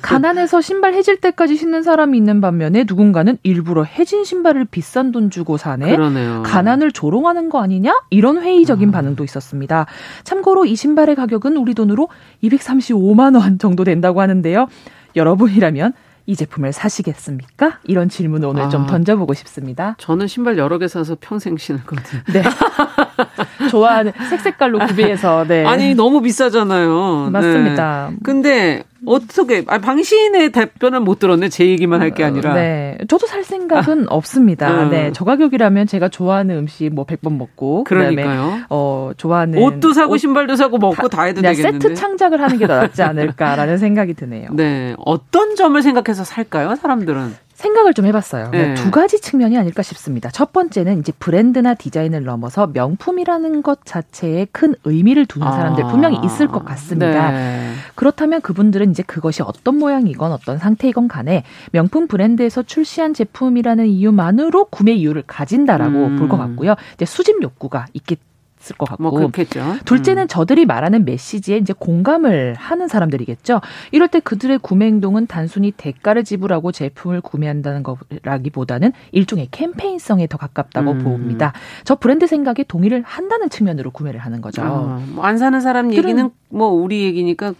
Speaker 6: 가난해서 신발 해질 때까지 신는 사람이 있는 반면에 누군가는 일부러 해진 신발을 비싼 돈 주고 사네. 그러네요. 가난을 조롱하는 거 아니냐? 이런 회의적인 아. 반응도 있었습니다. 참고로 이 신발의 가격은 우리 돈으로 235만 원 정도 된다고 하는데요. 여러분이라면 이 제품을 사시겠습니까? 이런 질문을 오늘 아, 좀 던져보고 싶습니다.
Speaker 2: 저는 신발 여러 개 사서 평생 신을 거든요.
Speaker 6: 네. [LAUGHS] [LAUGHS] 좋아하는 색색깔로 구비해서. 네.
Speaker 2: 아니 너무 비싸잖아요.
Speaker 6: 맞습니다.
Speaker 2: 네. 근데 어떻게 아 방신의 답변은 못 들었네. 제 얘기만 할 게 아니라.
Speaker 6: 네. 저도 살 생각은 아. 없습니다. 음. 네. 저 가격이라면 제가 좋아하는 음식 뭐 100번 먹고
Speaker 2: 그러니까요.
Speaker 6: 어, 좋아하는
Speaker 2: 옷도 사고 옷, 신발도 사고 먹고 다, 다 해도 되겠는데.
Speaker 6: 세트 창작을 하는 게 더 낫지 않을까라는 [LAUGHS] 생각이 드네요.
Speaker 2: 네. 어떤 점을 생각해서 살까요? 사람들은?
Speaker 6: 생각을 좀 해봤어요. 네. 두 가지 측면이 아닐까 싶습니다. 첫 번째는 이제 브랜드나 디자인을 넘어서 명품이라는 것 자체에 큰 의미를 두는 아. 사람들 분명히 있을 것 같습니다. 네. 그렇다면 그분들은 이제 그것이 어떤 모양이건 어떤 상태이건 간에 명품 브랜드에서 출시한 제품이라는 이유만으로 구매 이유를 가진다라고 음. 볼것 같고요. 이제 수집 욕구가 있기 있을 것 같고.
Speaker 2: 뭐 그렇겠죠.
Speaker 6: 둘째는 음. 저들이 말하는 메시지에 이제 공감을 하는 사람들이겠죠. 이럴 때 그들의 구매 행동은 단순히 대가를 지불하고 제품을 구매한다는 거라기보다는 일종의 캠페인성에 더 가깝다고 음. 봅니다. 저 브랜드 생각에 동의를 한다는 측면으로 구매를 하는 거죠. 아,
Speaker 2: 뭐안 사는 사람 얘기는 뭐 우리 얘기니까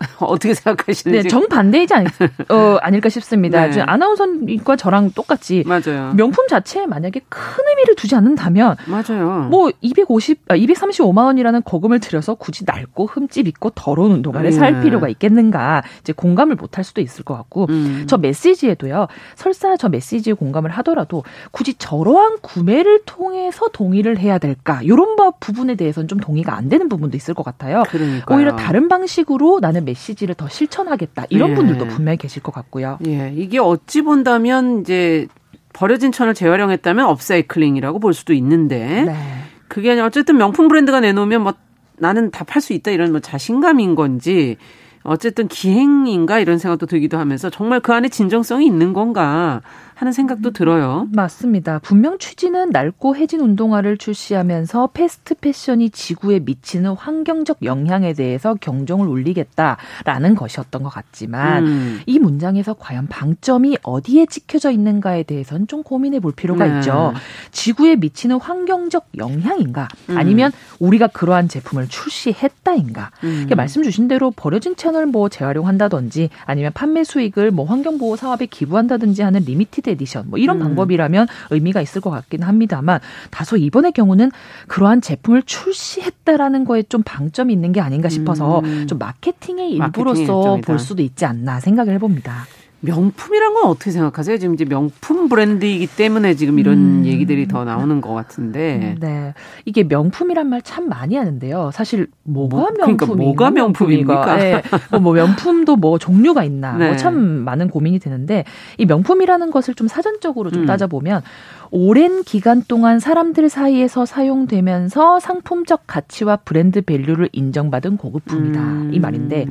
Speaker 2: [LAUGHS] 어떻게 생각하시는지.
Speaker 6: 네, 정반대이지 않, 어, 아닐까 싶습니다. [LAUGHS] 네. 아나운서님과 저랑 똑같이
Speaker 2: 맞아요.
Speaker 6: 명품 자체에 만약에 큰 의미를 두지 않는다면
Speaker 2: 맞아요.
Speaker 6: 뭐 250, 아, 235만 원이라는 거금을 들여서 굳이 낡고 흠집 있고 더러운 운동화를 네. 살 필요가 있겠는가 이제 공감을 못할 수도 있을 것 같고 음. 저 메시지에도요. 설사 저 메시지에 공감을 하더라도 굳이 저러한 구매를 통해서 동의를 해야 될까 이런 부분에 대해서는 좀 동의가 안 되는 부분도 있을 것 같아요.
Speaker 2: 그러니까요.
Speaker 6: 오히려 다른 방식으로 나는 메시지를 더 실천하겠다 이런 예. 분들도 분명히 계실 것 같고요.
Speaker 2: 예, 이게 어찌 본다면 이제 버려진 천을 재활용했다면 업사이클링이라고 볼 수도 있는데 네. 그게 아니라 어쨌든 명품 브랜드가 내놓으면 뭐 나는 다 팔 수 있다 이런 뭐 자신감인 건지 어쨌든 기행인가 이런 생각도 들기도 하면서 정말 그 안에 진정성이 있는 건가 하는 생각도 들어요.
Speaker 6: 맞습니다. 분명 취지는 낡고 해진 운동화를 출시하면서 패스트 패션이 지구에 미치는 환경적 영향에 대해서 경종을 울리겠다라는 것이었던 것 같지만 음. 이 문장에서 과연 방점이 어디에 찍혀져 있는가에 대해서는 좀 고민해 볼 필요가 네. 있죠. 지구에 미치는 환경적 영향인가 음. 아니면 우리가 그러한 제품을 출시했다인가. 음. 말씀 주신 대로 버려진 채널 뭐 재활용한다든지 아니면 판매 수익을 뭐 환경보호 사업에 기부한다든지 하는 limited limited edition 뭐 이런 음. 방법이라면 의미가 있을 것 같긴 합니다만 다소 이번의 경우는 그러한 제품을 출시했다라는 거에 좀 방점이 있는 게 아닌가 싶어서 음. 좀 마케팅의 일부로서 볼 수도 있지 않나 생각을 해봅니다.
Speaker 2: 명품이란 건 어떻게 생각하세요? 지금 이제 명품 브랜드이기 때문에 지금 이런 음. 얘기들이 더 나오는 것 같은데.
Speaker 6: 네. 이게 명품이란 말 참 많이 하는데요. 사실 뭐가 뭐, 명품이
Speaker 2: 그러니까 뭐가 명품입니까? 네.
Speaker 6: 뭐, 뭐 명품도 뭐 종류가 있나. 뭐 네. 뭐참 많은 고민이 되는데 이 명품이라는 것을 좀 사전적으로 좀 음. 따져보면 오랜 기간 동안 사람들 사이에서 사용되면서 상품적 가치와 브랜드 value를 인정받은 고급품이다. 음. 이 말인데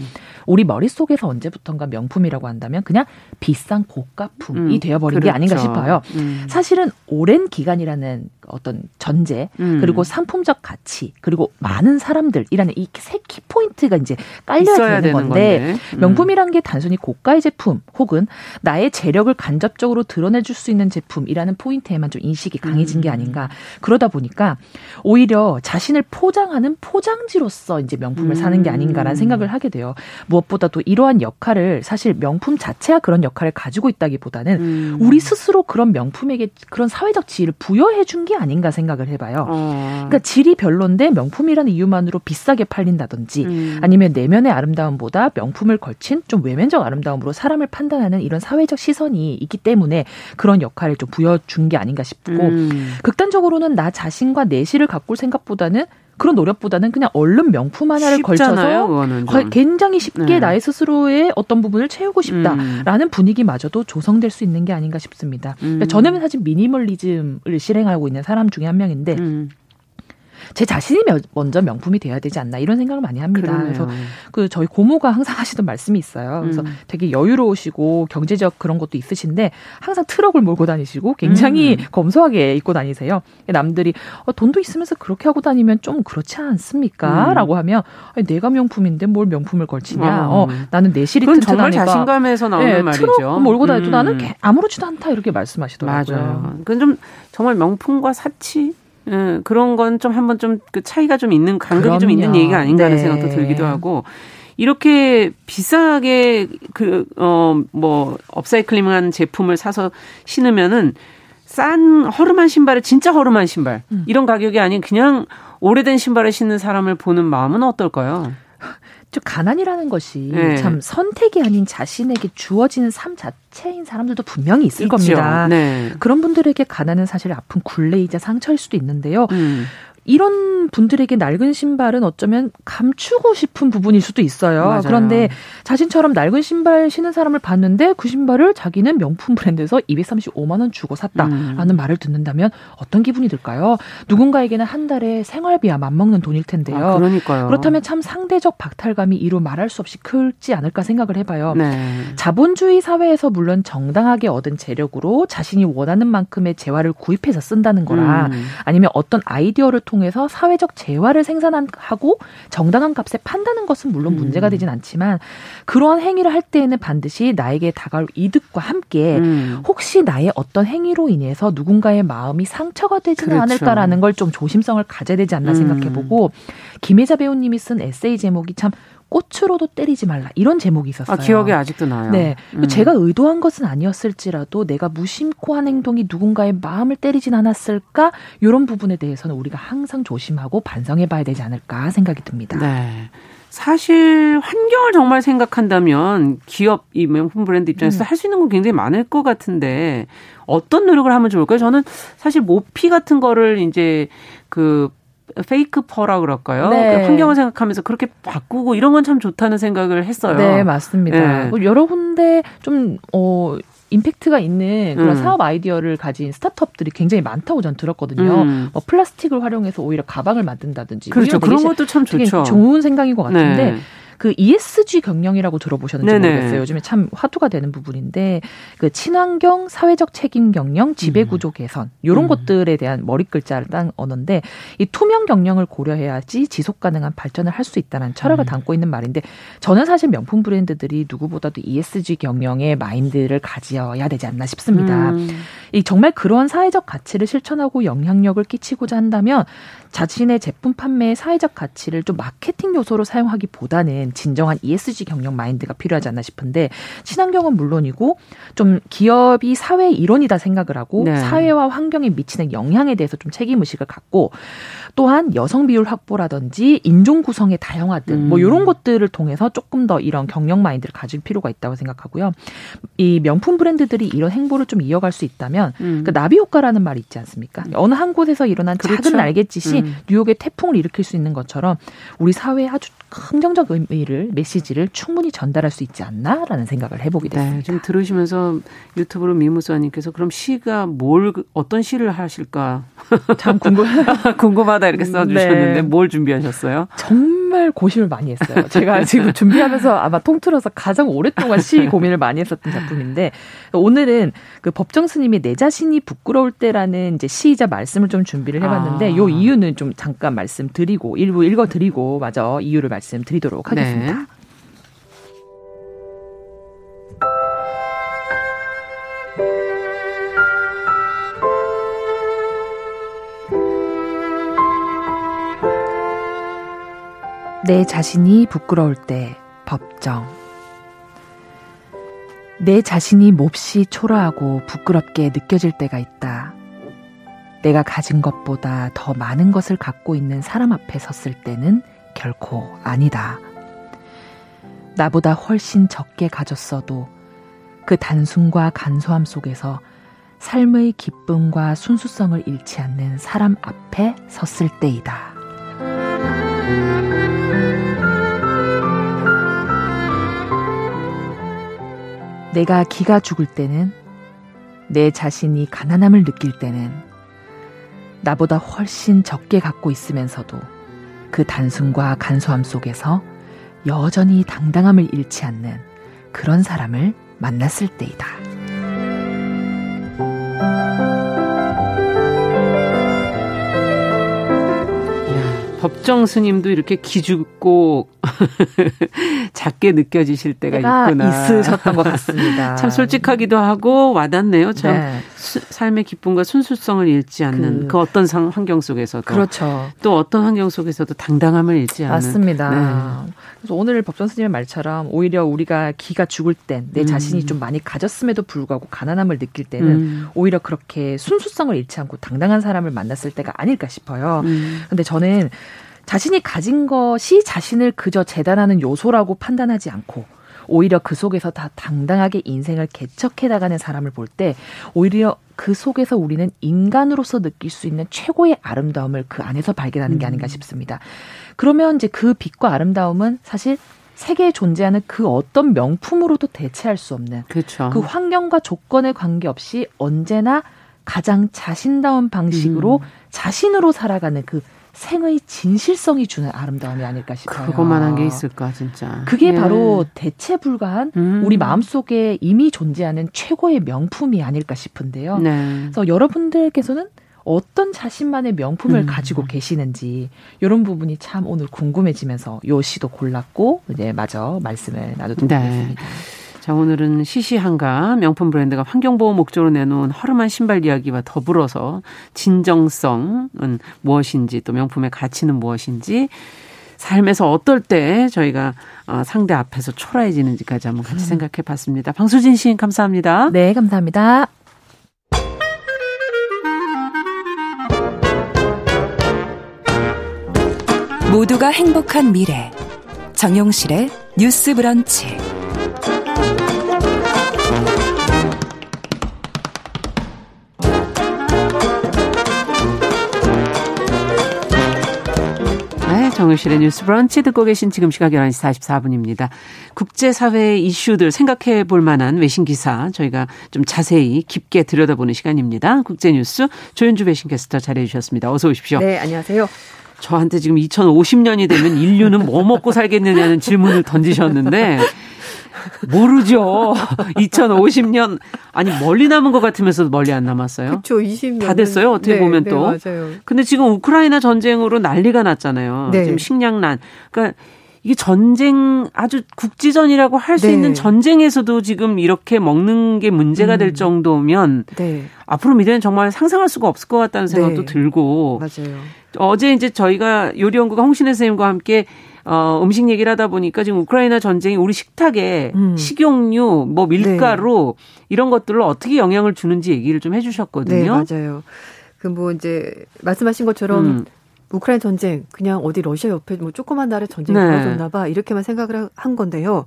Speaker 6: 우리 머릿속에서 언제부턴가 명품이라고 한다면 그냥 비싼 고가품이 음, 되어버린 그렇죠. 게 아닌가 싶어요. 음. 사실은 오랜 기간이라는 어떤 전제 음. 그리고 상품적 가치 그리고 많은 사람들이라는 이 세 키포인트가 이제 깔려야 되는 건데, 건데. 음. 명품이란 게 단순히 고가의 제품 혹은 나의 재력을 간접적으로 드러내 줄 수 있는 제품이라는 포인트에만 좀 인식이 강해진 게 음. 아닌가 그러다 보니까 오히려 자신을 포장하는 포장지로서 이제 명품을 사는 게 아닌가라는 음. 생각을 하게 돼요. 무엇보다도 이러한 역할을 사실 명품 자체가 그런 역할을 가지고 있다기보다는 음. 우리 스스로 그런 명품에게 그런 사회적 지위를 부여해 준 게 아닌가 생각을 해봐요. 어. 그러니까 질이 별론데 명품이라는 이유만으로 비싸게 팔린다든지 음. 아니면 내면의 아름다움보다 명품을 걸친 좀 외면적 아름다움으로 사람을 판단하는 이런 사회적 시선이 있기 때문에 그런 역할을 좀 부여준 게 아닌가 싶고 음. 극단적으로는 나 자신과 내실을 가꿀 생각보다는 그런 노력보다는 그냥 얼른 명품 하나를
Speaker 2: 쉽잖아요,
Speaker 6: 걸쳐서 굉장히 쉽게 네. 나의 스스로의 어떤 부분을 채우고 싶다라는 음. 분위기마저도 조성될 수 있는 게 아닌가 싶습니다. 음. 저는 사실 미니멀리즘을 실행하고 있는 사람 중에 한 명인데 음. 제 자신이 먼저 명품이 돼야 되지 않나 이런 생각을 많이 합니다. 그러네요. 그래서 그 저희 고모가 항상 하시던 말씀이 있어요. 그래서 음. 되게 여유로우시고 경제적 그런 것도 있으신데 항상 트럭을 몰고 다니시고 굉장히 음. 검소하게 입고 다니세요. 남들이 어, 돈도 있으면서 그렇게 하고 다니면 좀 그렇지 않습니까? 음. 라고 하면 아니, 내가 명품인데 뭘 명품을 걸치냐. 어, 어 나는 내실이 튼튼하니까.
Speaker 2: 정말 자신감에서 나오는 네, 말이죠.
Speaker 6: 트럭 몰고 다녀도 나는 음. 아무렇지도 않다 이렇게 말씀하시더라고요.
Speaker 2: 맞아요. 그건 좀 정말 명품과 사치 음, 그런 건 좀 한번 좀 그 차이가 좀 있는 간극이 그럼요. 좀 있는 얘기가 아닌가 하는 네. 생각도 들기도 하고 이렇게 비싸게 그 어 뭐 업사이클링한 제품을 사서 신으면은 싼 허름한 신발을 진짜 허름한 신발 음. 이런 가격이 아닌 그냥 오래된 신발을 신는 사람을 보는 마음은 어떨까요?
Speaker 6: 좀 가난이라는 것이 네. 참 선택이 아닌 자신에게 주어지는 삶 자체인 사람들도 분명히 있을 있죠. 겁니다. 네. 그런 분들에게 가난은 사실 아픈 굴레이자 상처일 수도 있는데요. 음. 이런 분들에게 낡은 신발은 어쩌면 감추고 싶은 부분일 수도 있어요. 맞아요. 그런데 자신처럼 낡은 신발 신는 사람을 봤는데 그 신발을 자기는 명품 브랜드에서 235만 원 주고 샀다라는 음. 말을 듣는다면 어떤 기분이 들까요? 누군가에게는 한 달에 생활비와 맞먹는 돈일 텐데요. 아,
Speaker 2: 그러니까요.
Speaker 6: 그렇다면 참 상대적 박탈감이 이루 말할 수 없이 크지 않을까 생각을 해봐요. 네. 자본주의 사회에서 물론 정당하게 얻은 재력으로 자신이 원하는 만큼의 재화를 구입해서 쓴다는 거라 음. 아니면 어떤 아이디어를 통해 통해서 사회적 재화를 생산하고 정당한 값에 판다는 것은 물론 음. 문제가 되진 않지만 그러한 행위를 할 때에는 반드시 나에게 다가올 이득과 함께 음. 혹시 나의 어떤 행위로 인해서 누군가의 마음이 상처가 되지는 그렇죠. 않을까라는 걸 좀 조심성을 가져야 되지 않나 음. 생각해보고 김혜자 배우님이 쓴 에세이 제목이 참 꽃으로도 때리지 말라 이런 제목이 있었어요.
Speaker 2: 아, 기억에 아직도 나요.
Speaker 6: 네, 음. 제가 의도한 것은 아니었을지라도 내가 무심코 한 행동이 누군가의 마음을 때리진 않았을까 이런 부분에 대해서는 우리가 항상 조심하고 반성해봐야 되지 않을까 생각이 듭니다.
Speaker 2: 네. 사실 환경을 정말 생각한다면 기업 이 명품 브랜드 입장에서 음. 할수 있는 건 굉장히 많을 것 같은데 어떤 노력을 하면 좋을까요? 저는 사실 모피 같은 거를 이제 그 페이크 퍼라 그럴까요? 네. 그 환경을 생각하면서 그렇게 바꾸고 이런 건 참 좋다는 생각을 했어요.
Speaker 6: 네, 맞습니다. 네. 뭐 여러 군데 좀, 어, 임팩트가 있는 그런 음. 사업 아이디어를 가진 스타트업들이 굉장히 많다고 전 들었거든요. 음. 뭐 플라스틱을 활용해서 오히려 가방을 만든다든지.
Speaker 2: 그렇죠. 그런 것도 참 좋죠.
Speaker 6: 좋은 생각인 것 같은데 네. 그 ESG 경영이라고 들어보셨는지 네네. 모르겠어요. 요즘에 참 화두가 되는 부분인데 그 친환경 사회적 책임 경영, 지배 음. 구조 개선 이런 음. 것들에 대한 머리 글자를 딴 언어인데 이 투명 경영을 고려해야지 지속 가능한 발전을 할 수 있다는 철학을 음. 담고 있는 말인데 저는 사실 명품 브랜드들이 누구보다도 ESG 경영의 마인드를 가져야 되지 않나 싶습니다. 음. 이 정말 그러한 사회적 가치를 실천하고 영향력을 끼치고자 한다면 자신의 제품 판매의 사회적 가치를 좀 마케팅 요소로 사용하기보다는 진정한 ESG 경영 마인드가 필요하지 않나 싶은데 친환경은 물론이고 좀 기업이 사회의 일원이다 생각을 하고 네. 사회와 환경에 미치는 영향에 대해서 좀 책임 의식을 갖고 또한 여성 비율 확보라든지 인종 구성의 다양화 등뭐 음. 이런 것들을 통해서 조금 더 이런 경영 마인드를 가질 필요가 있다고 생각하고요. 이 명품 브랜드들이 이런 행보를 좀 이어갈 수 있다면 음. 그 나비 효과라는 말이 있지 않습니까? 어느 한 곳에서 일어난 그렇죠. 작은 날갯짓이 음. 뉴욕의 태풍을 일으킬 수 있는 것처럼 우리 사회에 아주 긍정적 의미를 메시지를 충분히 전달할 수 있지 않나라는 생각을 해보게 네, 됐습니다. 네,
Speaker 2: 지금 들으시면서 유튜브로 미무사님께서 그럼 시가 뭘 어떤 시를 하실까
Speaker 6: 참 궁금 [LAUGHS]
Speaker 2: 궁금하다 이렇게 써주셨는데 네. 뭘 준비하셨어요?
Speaker 6: 정말 고심을 많이 했어요. 제가 [LAUGHS] 지금 준비하면서 아마 통틀어서 가장 오랫동안 시 [LAUGHS] 고민을 많이 했었던 작품인데 오늘은 그 법정 스님이 내 자신이 부끄러울 때라는 이제 시이자 말씀을 좀 준비를 해봤는데 아. 요 이유는 좀 잠깐 말씀드리고 일부 읽어드리고 마저 이유를 말씀드리도록 하겠습니다. 네. 내 자신이 부끄러울 때 법정. 내 자신이 몹시 초라하고 부끄럽게 느껴질 때가 있다. 내가 가진 것보다 더 많은 것을 갖고 있는 사람 앞에 섰을 때는 결코 아니다. 나보다 훨씬 적게 가졌어도 그 단순과 간소함 속에서 삶의 기쁨과 순수성을 잃지 않는 사람 앞에 섰을 때이다. 내가 기가 죽을 때는 내 자신이 가난함을 느낄 때는 나보다 훨씬 적게 갖고 있으면서도 그 단순과 간소함 속에서 여전히 당당함을 잃지 않는 그런 사람을 만났을 때이다.
Speaker 2: 법정 스님도 이렇게 기죽고 [LAUGHS] 작게 느껴지실 때가 있구나.
Speaker 6: 있으셨던 것 같습니다. [LAUGHS]
Speaker 2: 참 솔직하기도 하고 와닿네요. 참 네. 수, 삶의 기쁨과 순수성을 잃지 않는 그, 그 어떤 상, 환경 속에서도
Speaker 6: 그렇죠.
Speaker 2: 또 어떤 환경 속에서도 당당함을 잃지 않는
Speaker 6: 맞습니다. 네. 그래서 오늘 법정 스님의 말처럼 오히려 우리가 기가 죽을 땐내 자신이 음. 좀 많이 가졌음에도 불구하고 가난함을 느낄 때는 음. 오히려 그렇게 순수성을 잃지 않고 당당한 사람을 만났을 때가 아닐까 싶어요. 음. 근데 저는 자신이 가진 것이 자신을 그저 재단하는 요소라고 판단하지 않고 오히려 그 속에서 다 당당하게 인생을 개척해 나가는 사람을 볼 때 오히려 그 속에서 우리는 인간으로서 느낄 수 있는 최고의 아름다움을 그 안에서 발견하는 게 음. 아닌가 싶습니다. 그러면 이제 그 빛과 아름다움은 사실 세계에 존재하는 그 어떤 명품으로도 대체할 수 없는
Speaker 2: 그렇죠.
Speaker 6: 그 환경과 조건에 관계없이 언제나 가장 자신다운 방식으로 음. 자신으로 살아가는 그 생의 진실성이 주는 아름다움이 아닐까 싶어요.
Speaker 2: 그것만한 게 있을까 진짜.
Speaker 6: 그게 예. 바로 대체 불가한 음. 우리 마음속에 이미 존재하는 최고의 명품이 아닐까 싶은데요. 네. 그래서 여러분들께서는 어떤 자신만의 명품을 음. 가지고 계시는지 이런 부분이 참 오늘 궁금해지면서 요 시도 골랐고 이제 마저 말씀을 나누도록 네. 하겠습니다.
Speaker 2: 자, 오늘은 시시한가 명품 브랜드가 환경보호 목적으로 내놓은 허름한 신발 이야기와 더불어서 진정성은 무엇인지 또 명품의 가치는 무엇인지 삶에서 어떨 때 저희가 어, 상대 앞에서 초라해지는지까지 한번 같이 음. 생각해 봤습니다. 방수진 시인 감사합니다.
Speaker 6: 네, 감사합니다.
Speaker 1: 모두가 행복한 미래 정용실의 뉴스 브런치
Speaker 2: 정유실의 뉴스 브런치 듣고 계신 지금 시각 11시 44분입니다. 국제사회의 이슈들 생각해 볼 만한 외신 기사 저희가 좀 자세히 깊게 들여다보는 시간입니다. 국제뉴스 조윤주 외신 캐스터 잘해 주셨습니다. 어서 오십시오.
Speaker 7: 네, 안녕하세요.
Speaker 2: 저한테 지금 2050년이 되면 인류는 뭐 먹고 살겠느냐는 질문을 던지셨는데 모르죠. [LAUGHS] 2050년 아니 멀리 남은 것 같으면서도 멀리 안 남았어요.
Speaker 7: 그렇죠. 20년
Speaker 2: 다 됐어요. 어떻게 네, 보면 네, 또.
Speaker 7: 맞아요.
Speaker 2: 근데 지금 우크라이나 전쟁으로 난리가 났잖아요. 네. 지금 식량난. 그러니까 이게 전쟁 아주 국지전이라고 할수 네. 있는 전쟁에서도 지금 이렇게 먹는 게 문제가 음. 될 정도면 네. 앞으로 미래는 정말 상상할 수가 없을 것 같다는 생각도 네. 들고
Speaker 7: 맞아요.
Speaker 2: 어제 이제 저희가 요리연구가 홍신혜 선생님과 함께 어, 음식 얘기를 하다 보니까 지금 우크라이나 전쟁이 우리 식탁에 음. 식용유, 뭐 밀가루 네. 이런 것들로 어떻게 영향을 주는지 얘기를 좀 해주셨거든요.
Speaker 7: 네, 맞아요. 그 뭐 이제 말씀하신 것처럼 음. 우크라이나 전쟁 그냥 어디 러시아 옆에 뭐 조그만 나라의 전쟁이 네. 벌어졌나 봐 이렇게만 생각을 한 건데요.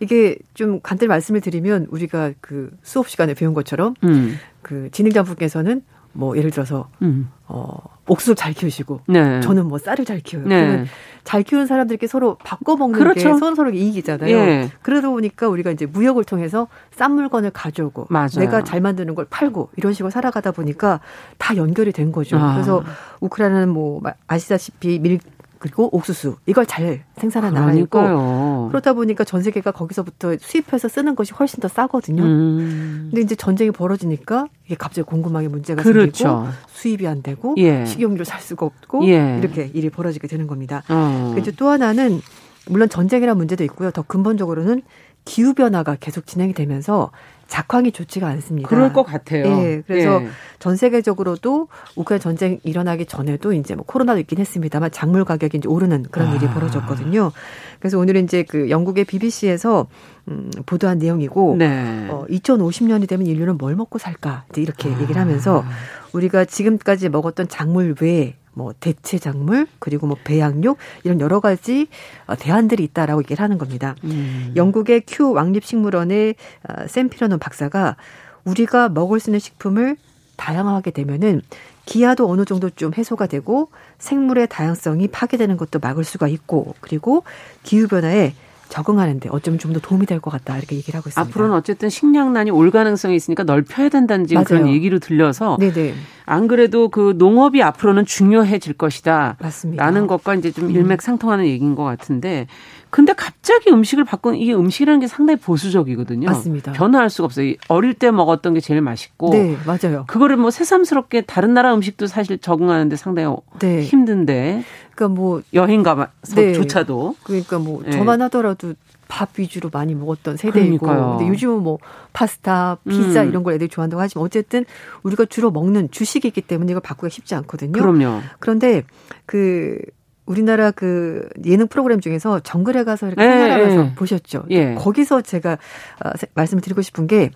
Speaker 7: 이게 좀 간단히 말씀을 드리면 우리가 그 수업 시간에 배운 것처럼 음. 그 진행자 분께서는 뭐 예를 들어서 음. 어 옥수수 잘 키우시고 네. 저는 뭐 쌀을 잘 키워요. 네. 잘 키우는 사람들끼리 서로 바꿔 먹는 그렇죠. 게 서로 서로 이익이잖아요. 예. 그러다 보니까 우리가 이제 무역을 통해서 싼 물건을 가져오고 맞아요. 내가 잘 만드는 걸 팔고 이런 식으로 살아가다 보니까 다 연결이 된 거죠. 아. 그래서 우크라이나는 뭐 아시다시피 밀 그리고 옥수수 이걸 잘 생산한 나라이고 그렇다 보니까 전 세계가 거기서부터 수입해서 쓰는 것이 훨씬 더 싸거든요. 음. 근데 이제 전쟁이 벌어지니까 이게 갑자기 공급망에 문제가 그렇죠. 생기고 수입이 안 되고 예. 식용유를 살 수가 없고 예. 이렇게 일이 벌어지게 되는 겁니다. 어. 이제 또 하나는 물론 전쟁이라는 문제도 있고요. 더 근본적으로는 기후 변화가 계속 진행이 되면서 작황이 좋지가 않습니다.
Speaker 2: 그럴 것 같아요.
Speaker 7: 예. 그래서 예. 전 세계적으로도 우크라이나 전쟁 일어나기 전에도 이제 뭐 코로나도 있긴 했습니다만 작물 가격이 이제 오르는 그런 아. 일이 벌어졌거든요. 그래서 오늘은 이제 그 영국의 BBC에서 음, 보도한 내용이고 네. 어, 2050년이 되면 인류는 뭘 먹고 살까 이제 이렇게 아. 얘기를 하면서 우리가 지금까지 먹었던 작물 외에 뭐 대체 작물 그리고 뭐 배양육 이런 여러 가지 어, 대안들이 있다라고 얘기를 하는 겁니다. 음. 영국의 큐 왕립식물원의 어, 샘 피러논 박사가 우리가 먹을 수 있는 식품을 다양하게 되면은 기아도 어느 정도 좀 해소가 되고 생물의 다양성이 파괴되는 것도 막을 수가 있고 그리고 기후 변화에 적응하는데 어쩌면 좀 더 도움이 될 것 같다 이렇게 얘기를 하고 있습니다.
Speaker 2: 앞으로는 어쨌든 식량난이 올 가능성이 있으니까 넓혀야 된다는 지금 그런 얘기로 들려서 네네. 안 그래도 그 농업이 앞으로는 중요해질 것이다.
Speaker 7: 맞습니다.
Speaker 2: 라는 것과 이제 좀 일맥상통하는 음. 얘기인 것 같은데 근데 갑자기 음식을 바꾸는 이게 음식이라는 게 상당히 보수적이거든요.
Speaker 7: 맞습니다.
Speaker 2: 변화할 수가 없어요. 어릴 때 먹었던 게 제일 맛있고.
Speaker 7: 네, 맞아요.
Speaker 2: 그거를 뭐 새삼스럽게 다른 나라 음식도 사실 적응하는데 상당히 네. 힘든데.
Speaker 7: 그러니까 뭐
Speaker 2: 여행 가서조차도.
Speaker 7: 네. 그러니까 뭐 네. 저만 하더라도 밥 위주로 많이 먹었던 세대이고 그러니까요. 근데 요즘은 뭐 파스타, 피자 음. 이런 걸 애들이 좋아한다고 하지만 어쨌든 우리가 주로 먹는 주식이기 때문에 이걸 바꾸기가 쉽지 않거든요.
Speaker 2: 그럼요.
Speaker 7: 그런데 그 우리나라 그 예능 프로그램 중에서 정글에 가서 이렇게 예, 생활하면서 예. 보셨죠. 예. 거기서 제가 어, 말씀을 드리고 싶은 게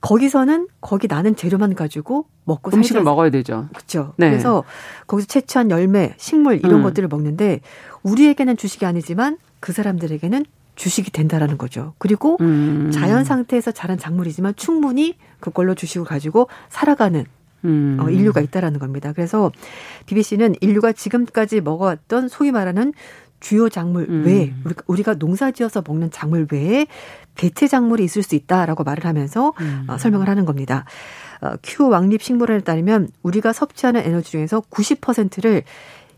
Speaker 7: 거기서는 거기 나는 재료만 가지고 먹고
Speaker 2: 음식을 살자. 먹어야 되죠.
Speaker 7: 그렇죠. 네. 그래서 거기서 채취한 열매, 식물 이런 음. 것들을 먹는데 우리에게는 주식이 아니지만 그 사람들에게는 주식이 된다라는 거죠. 그리고 음. 자연 상태에서 자란 작물이지만 충분히 그걸로 주식을 가지고 살아가는 음. 어, 인류가 있다라는 겁니다. 그래서 BBC는 인류가 지금까지 먹어왔던 소위 말하는 주요 작물 음. 외에 우리가 농사지어서 먹는 작물 외에 대체 작물이 있을 수 있다라고 말을 하면서 음. 어, 설명을 하는 겁니다. 어, 큐 왕립 식물원에 따르면 우리가 섭취하는 에너지 중에서 90%를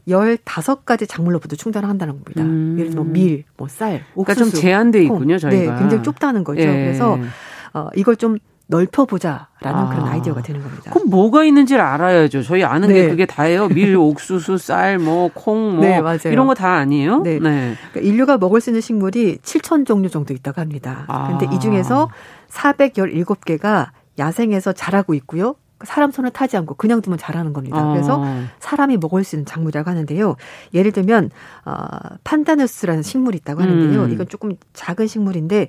Speaker 7: 15가지 작물로부터 충전을 한다는 겁니다. 음. 예를 들어 뭐 밀, 뭐 쌀, 옥수수.
Speaker 2: 그러니까 좀 제한돼 있군요, 저희가.
Speaker 7: 네, 굉장히 좁다는 거죠. 예. 그래서 어, 이걸 좀 넓혀보자라는 아. 그런 아이디어가 되는 겁니다.
Speaker 2: 그럼 뭐가 있는지를 알아야죠. 저희 아는 네. 게 그게 다예요. 밀, [LAUGHS] 옥수수, 쌀, 뭐, 콩, 뭐. 네, 맞아요. 이런 거 다 아니에요?
Speaker 7: 네. 네. 그러니까 인류가 먹을 수 있는 식물이 7천 종류 정도 있다고 합니다. 아. 근데 이 중에서 417개가 야생에서 자라고 있고요. 사람 손을 타지 않고 그냥 두면 자라는 겁니다. 그래서 아. 사람이 먹을 수 있는 작물이라고 하는데요. 예를 들면 어 판다누스라는 식물이 있다고 하는데요. 음. 이건 조금 작은 식물인데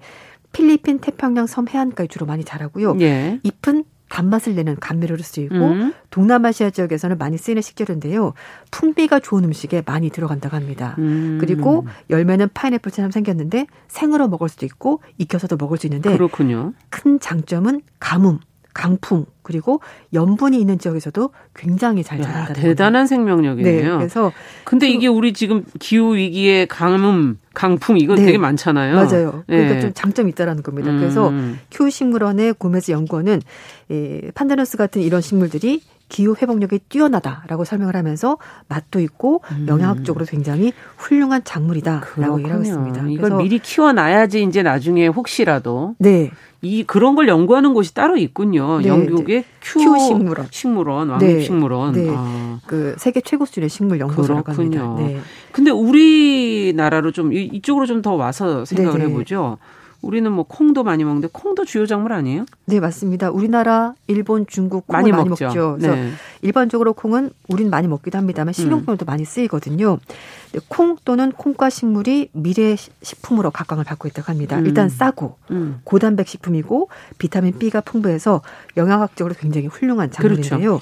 Speaker 7: 필리핀 태평양 섬 해안가에 주로 많이 자라고요. 예. 잎은 단맛을 내는 감미료로 쓰이고 음. 동남아시아 지역에서는 많이 쓰이는 식재료인데요. 풍미가 좋은 음식에 많이 들어간다고 합니다. 음. 그리고 열매는 파인애플처럼 생겼는데 생으로 먹을 수도 있고 익혀서도 먹을 수 있는데
Speaker 2: 그렇군요.
Speaker 7: 큰 장점은 가뭄, 강풍 그리고 염분이 있는 지역에서도 굉장히 잘 자란다는
Speaker 2: 야, 대단한 거죠. 생명력이네요. 네, 그래서 근데 이게 우리 지금 기후 위기에 가뭄, 강풍 이거 네, 되게 많잖아요.
Speaker 7: 맞아요. 네. 그러니까 좀 장점이 있다라는 겁니다. 음. 그래서 큐 식물원의 고메즈 연구원은 이 판다너스 같은 이런 식물들이 기후 회복력이 뛰어나다라고 설명을 하면서 맛도 있고 음. 영양학적으로 굉장히 훌륭한 작물이다라고 얘기하고 있습니다.
Speaker 2: 이걸 미리 키워놔야지 이제 나중에 혹시라도 네. 이 그런 걸 연구하는 곳이 따로 있군요. 네, 영국의 큐, 큐 식물원, 식물원, 왕립 네, 식물원. 네.
Speaker 7: 아. 그 세계 최고 수준의 식물 연구소라고 그렇군요. 합니다. 네.
Speaker 2: 근데 우리나라로 좀 이쪽으로 좀 더 와서 생각을 네네. 해보죠. 우리는 뭐 콩도 많이 먹는데 콩도 주요 작물 아니에요?
Speaker 7: 네, 맞습니다. 우리나라, 일본, 중국 많이, 많이 먹죠. 먹죠. 그래서 네. 일반적으로 콩은 우리는 많이 먹기도 합니다만 식용품으로도 음. 많이 쓰이거든요. 콩 또는 콩과 식물이 미래 식품으로 각광을 받고 있다고 합니다. 음. 일단 싸고 음. 고단백 식품이고 비타민 B가 풍부해서 영양학적으로 굉장히 훌륭한 작물인데요. 그렇죠.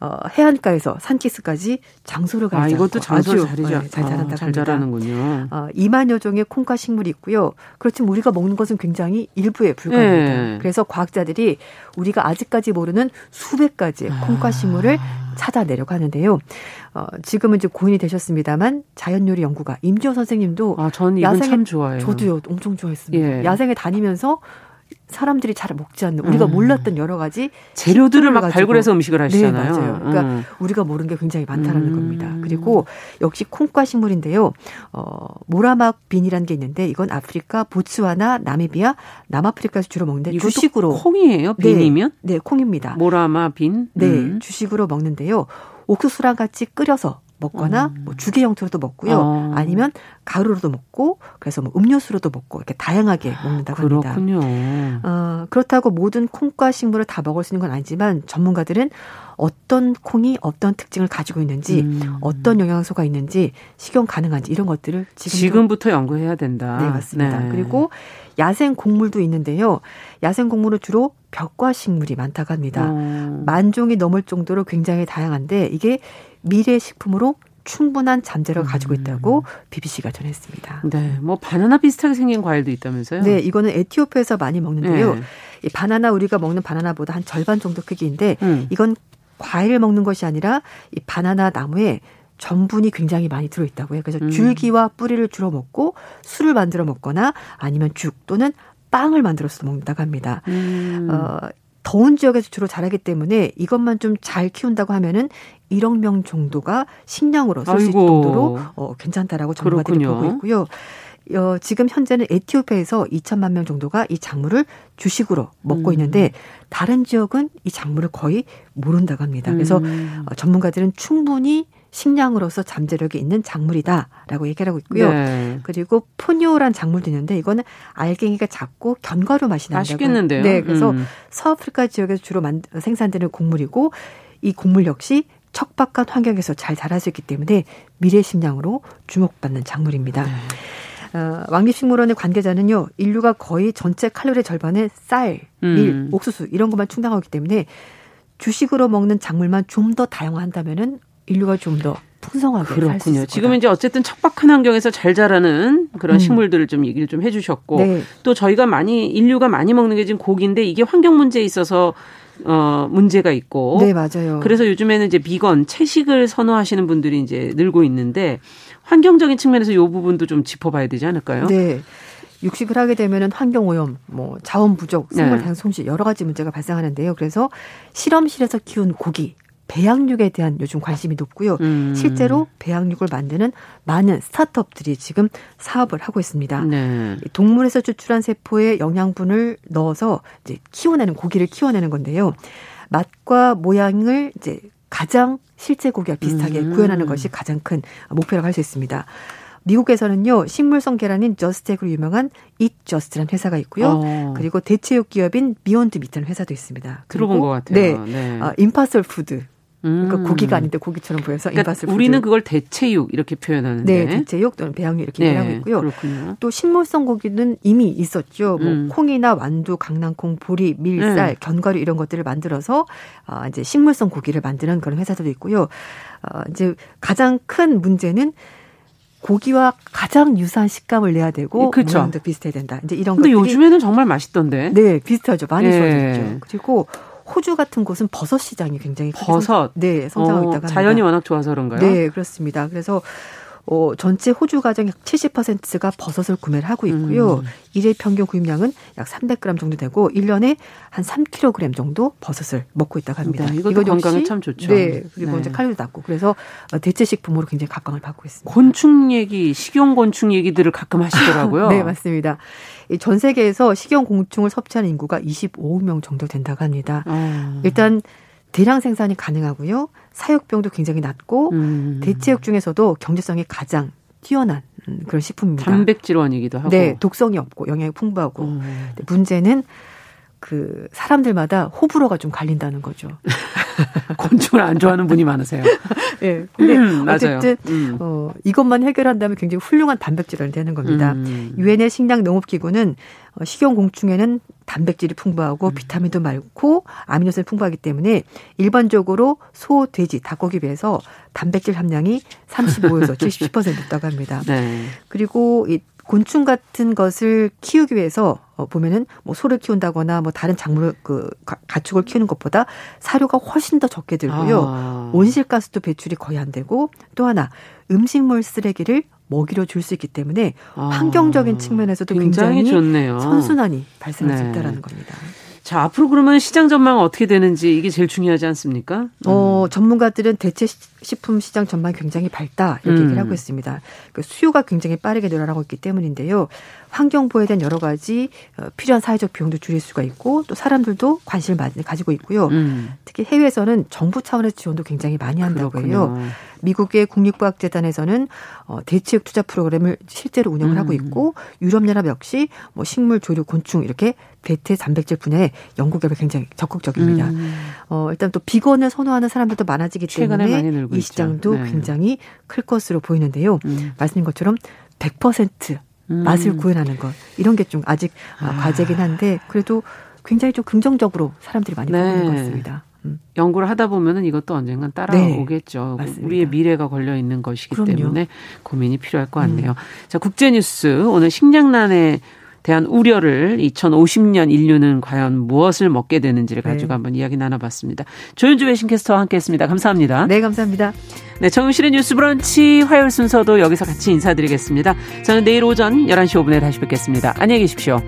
Speaker 7: 어, 해안가에서 산키스까지 장소를 가지
Speaker 2: 아, 이것도 장소를 잘, 네,
Speaker 7: 잘 자란다고 아,
Speaker 2: 잘 자라는군요.
Speaker 7: 어, 2만 여 종의 콩과 식물이 있고요. 그렇지만 우리가 먹는 것은 굉장히 일부에 불과합니다. 네. 그래서 과학자들이 우리가 아직까지 모르는 수백 가지의 콩과 식물을 아. 찾아내려고 하는데요. 어, 지금은 이제 고인이 되셨습니다만 자연요리 연구가 임지호 선생님도
Speaker 2: 아, 전 이분 참 좋아해요.
Speaker 7: 저도요, 엄청 좋아했습니다. 예. 야생에 다니면서 사람들이 잘 먹지 않는 우리가 음. 몰랐던 여러 가지
Speaker 2: 재료들을 막 발굴해서 음식을 하시잖아요.
Speaker 7: 네, 맞아요. 그러니까 음. 우리가 모르는 게 굉장히 많다라는 음. 겁니다. 그리고 역시 콩과 식물인데요. 어, 모라막 빈이라는 게 있는데 이건 아프리카, 보츠와나, 나미비아, 남아프리카에서 주로 먹는데 주식으로
Speaker 2: 콩이에요? 빈이면?
Speaker 7: 네, 네 콩입니다.
Speaker 2: 모라마 빈?
Speaker 7: 네, 음. 주식으로 먹는데요. 옥수수랑 같이 끓여서 먹거나 음. 뭐 주게 형태로도 먹고요. 어. 아니면 가루로도 먹고 그래서 뭐 음료수로도 먹고 이렇게 다양하게 먹는다고 합니다.
Speaker 2: 그렇군요.
Speaker 7: 어, 그렇다고 모든 콩과 식물을 다 먹을 수 있는 건 아니지만 전문가들은 어떤 콩이 어떤 특징을 가지고 있는지 음. 어떤 영양소가 있는지 식용 가능한지 이런 것들을
Speaker 2: 지금 부터 연구해야 된다.
Speaker 7: 네, 맞습니다. 네. 그리고 야생 곡물도 있는데요. 야생 곡물은 주로 벽과 식물이 많다고 합니다. 어. 만 종이 넘을 정도로 굉장히 다양한데 이게 미래 식품으로 충분한 잠재력을 가지고 음. 있다고 BBC가 전했습니다.
Speaker 2: 네, 뭐 바나나 비슷하게 생긴 과일도 있다면서요?
Speaker 7: 네, 이거는 에티오피아에서 많이 먹는데요. 네. 이 바나나 우리가 먹는 바나나보다 한 절반 정도 크기인데 음. 이건 과일을 먹는 것이 아니라 이 바나나 나무에 전분이 굉장히 많이 들어있다고 해요. 그래서 음. 줄기와 뿌리를 주로 먹고 술을 만들어 먹거나 아니면 죽 또는 빵을 만들어서 먹는다고 합니다. 음. 어, 더운 지역에서 주로 자라기 때문에 이것만 좀 잘 키운다고 하면은 1억 명 정도가 식량으로 쓸 수 있을 정도로 어, 괜찮다라고 전문가들이 그렇군요. 보고 있고요. 어, 지금 현재는 에티오피아에서 2천만 명 정도가 이 작물을 주식으로 먹고 음. 있는데 다른 지역은 이 작물을 거의 모른다고 합니다. 그래서 음. 어, 전문가들은 충분히 식량으로서 잠재력이 있는 작물이다라고 얘기를 하고 있고요. 네. 그리고 포뇨란 작물도 있는데 이거는 알갱이가 작고 견과류 맛이 난다고.
Speaker 2: 맛있겠는데요.
Speaker 7: 네, 그래서 음. 서아프리카 지역에서 주로 만, 생산되는 곡물이고 이 곡물 역시 척박한 환경에서 잘 자랄 수 있기 때문에 미래 식량으로 주목받는 작물입니다. 네. 어, 왕립식물원의 관계자는요, 인류가 거의 전체 칼로리 절반을 쌀, 밀, 음. 옥수수 이런 것만 충당하기 때문에 주식으로 먹는 작물만 좀 더 다양화한다면은 인류가 좀 더 풍성하게
Speaker 2: 그렇군요. 지금 이제 어쨌든 척박한 환경에서 잘 자라는 그런 음. 식물들을 좀 얘기를 좀 해주셨고 네. 또 저희가 많이 인류가 많이 먹는 게 지금 고기인데 이게 환경 문제에 있어서 어 문제가 있고
Speaker 7: 네 맞아요.
Speaker 2: 그래서 요즘에는 이제 비건 채식을 선호하시는 분들이 이제 늘고 있는데 환경적인 측면에서 이 부분도 좀 짚어봐야 되지 않을까요?
Speaker 7: 네. 육식을 하게 되면은 환경 오염, 뭐 자원 부족, 생물 다양 손실 여러 가지 문제가 발생하는데요. 그래서 실험실에서 키운 고기, 배양육에 대한 요즘 관심이 높고요. 음. 실제로 배양육을 만드는 많은 스타트업들이 지금 사업을 하고 있습니다. 네. 동물에서 추출한 세포에 영양분을 넣어서 이제 키워내는 고기를 키워내는 건데요. 맛과 모양을 이제 가장 실제 고기와 비슷하게 음. 구현하는 것이 가장 큰 목표라고 할 수 있습니다. 미국에서는요 식물성 계란인 JUST Egg로 유명한 Eat Just라는 회사가 있고요. 어. 그리고 대체육 기업인 Beyond Meat라는 회사도 있습니다.
Speaker 2: 들어본 것 같아요.
Speaker 7: 네, 네. 어, Impossible Foods 그러니까 음. 고기가 아닌데 고기처럼 보여서
Speaker 2: 그러니까 우리는 그걸 대체육 이렇게 표현하는데
Speaker 7: 네, 대체육 또는 배양육 이렇게 네, 얘기하고 있고요. 그렇군요. 또 식물성 고기는 이미 있었죠. 뭐 음. 콩이나 완두, 강낭콩, 보리, 밀 쌀, 네. 견과류 이런 것들을 만들어서 어, 이제 식물성 고기를 만드는 그런 회사들도 있고요. 어, 이제 가장 큰 문제는 고기와 가장 유사한 식감을 내야 되고 그렇죠. 모양도 비슷해야 된다. 이제 이런
Speaker 2: 근데 것들이 요즘에는 정말 맛있던데.
Speaker 7: 네, 비슷하죠. 많이 네. 좋아졌죠. 그리고 호주 같은 곳은 버섯 시장이 굉장히
Speaker 2: 버섯
Speaker 7: 네 성장하고 어, 있다가
Speaker 2: 자연이 워낙 좋아서 그런가요?
Speaker 7: 네 그렇습니다. 그래서 어, 전체 호주 가정의 70%가 버섯을 구매를 하고 있고요. 음. 일일 평균 구입량은 약 300g 정도 되고 1년에 한 3kg 정도 버섯을 먹고 있다고 합니다.
Speaker 2: 네, 이것도 건강에 참 좋죠.
Speaker 7: 네. 그리고 네. 이제 칼로리도 낮고 그래서 대체 식품으로 굉장히 각광을 받고 있습니다.
Speaker 2: 곤충 얘기, 식용 곤충 얘기들을 가끔 하시더라고요. [LAUGHS]
Speaker 7: 네, 맞습니다. 전 세계에서 식용 곤충을 섭취하는 인구가 25억 명 정도 된다고 합니다. 음. 일단 대량 생산이 가능하고요. 사육병도 굉장히 낮고 음. 대체육 중에서도 경제성이 가장 뛰어난 음, 그런 식품입니다.
Speaker 2: 단백질원이기도 하고.
Speaker 7: 네, 독성이 없고 영양이 풍부하고. 음. 문제는 그 사람들마다 호불호가 좀 갈린다는 거죠. [LAUGHS]
Speaker 2: 곤충을 안 좋아하는 분이 많으세요. [LAUGHS]
Speaker 7: 예. 네, 근데 음, 어쨌든 음. 어 이것만 해결한다면 굉장히 훌륭한 단백질이 되는 겁니다. 음. 유엔의 식량 농업 기구는 어, 식용 곤충에는 단백질이 풍부하고 음. 비타민도 많고 아미노산이 풍부하기 때문에 일반적으로 소, 돼지, 닭고기 비해서 단백질 함량이 35에서 70% 높다고 합니다. 네. 그리고 이 곤충 같은 것을 키우기 위해서 어, 보면은 뭐 소를 키운다거나 뭐 다른 작물을 그 가축을 키우는 것보다 사료가 훨씬 더 적게 들고요. 아. 온실가스도 배출이 거의 안 되고 또 하나 음식물 쓰레기를 먹이로 줄 수 있기 때문에 아. 환경적인 측면에서도 굉장히, 굉장히 좋네요. 선순환이 발생할 네. 수 있다라는 겁니다.
Speaker 2: 자, 앞으로 그러면 시장 전망 어떻게 되는지 이게 제일 중요하지 않습니까? 음.
Speaker 7: 어, 전문가들은 대체 식품 시장 전망이 굉장히 밝다 이렇게 음. 얘기를 하고 있습니다. 그 수요가 굉장히 빠르게 늘어나고 있기 때문인데요. 환경보호에 대한 여러 가지 어, 필요한 사회적 비용도 줄일 수가 있고 또 사람들도 관심을 많이 가지고 있고요. 음. 특히 해외에서는 정부 차원의 지원도 굉장히 많이 한다고 해요. 미국의 국립과학재단에서는 어, 대체육 투자 프로그램을 실제로 운영을 음. 하고 있고 유럽연합 역시 뭐 식물, 조류, 곤충 이렇게 대퇴 단백질 분야에 연구 결과 굉장히 적극적입니다. 음. 어, 일단 또 비건을 선호하는 사람들도 많아지기 때문에 이 시장도 네. 굉장히 클 것으로 보이는데요. 음. 말씀인 것처럼 100% 음. 맛을 구현하는 것 이런 게 좀 아직 아. 과제긴 한데 그래도 굉장히 좀 긍정적으로 사람들이 많이 네. 보는 것 같습니다.
Speaker 2: 음. 연구를 하다 보면은 이것도 언젠간 따라오겠죠. 네, 우리의 미래가 걸려 있는 것이기 그럼요. 때문에 고민이 필요할 것 같네요. 음. 자, 국제 뉴스 오늘 식량난에 대한 우려를 2050년 인류는 과연 무엇을 먹게 되는지를 네. 가지고 네. 한번 이야기 나눠봤습니다. 조윤주 외신캐스터와 함께했습니다. 감사합니다.
Speaker 7: 네, 감사합니다.
Speaker 2: 네, 정유실의 뉴스브런치 화요일 순서도 여기서 같이 인사드리겠습니다. 저는 내일 오전 11시 5분에 다시 뵙겠습니다. 안녕히 계십시오.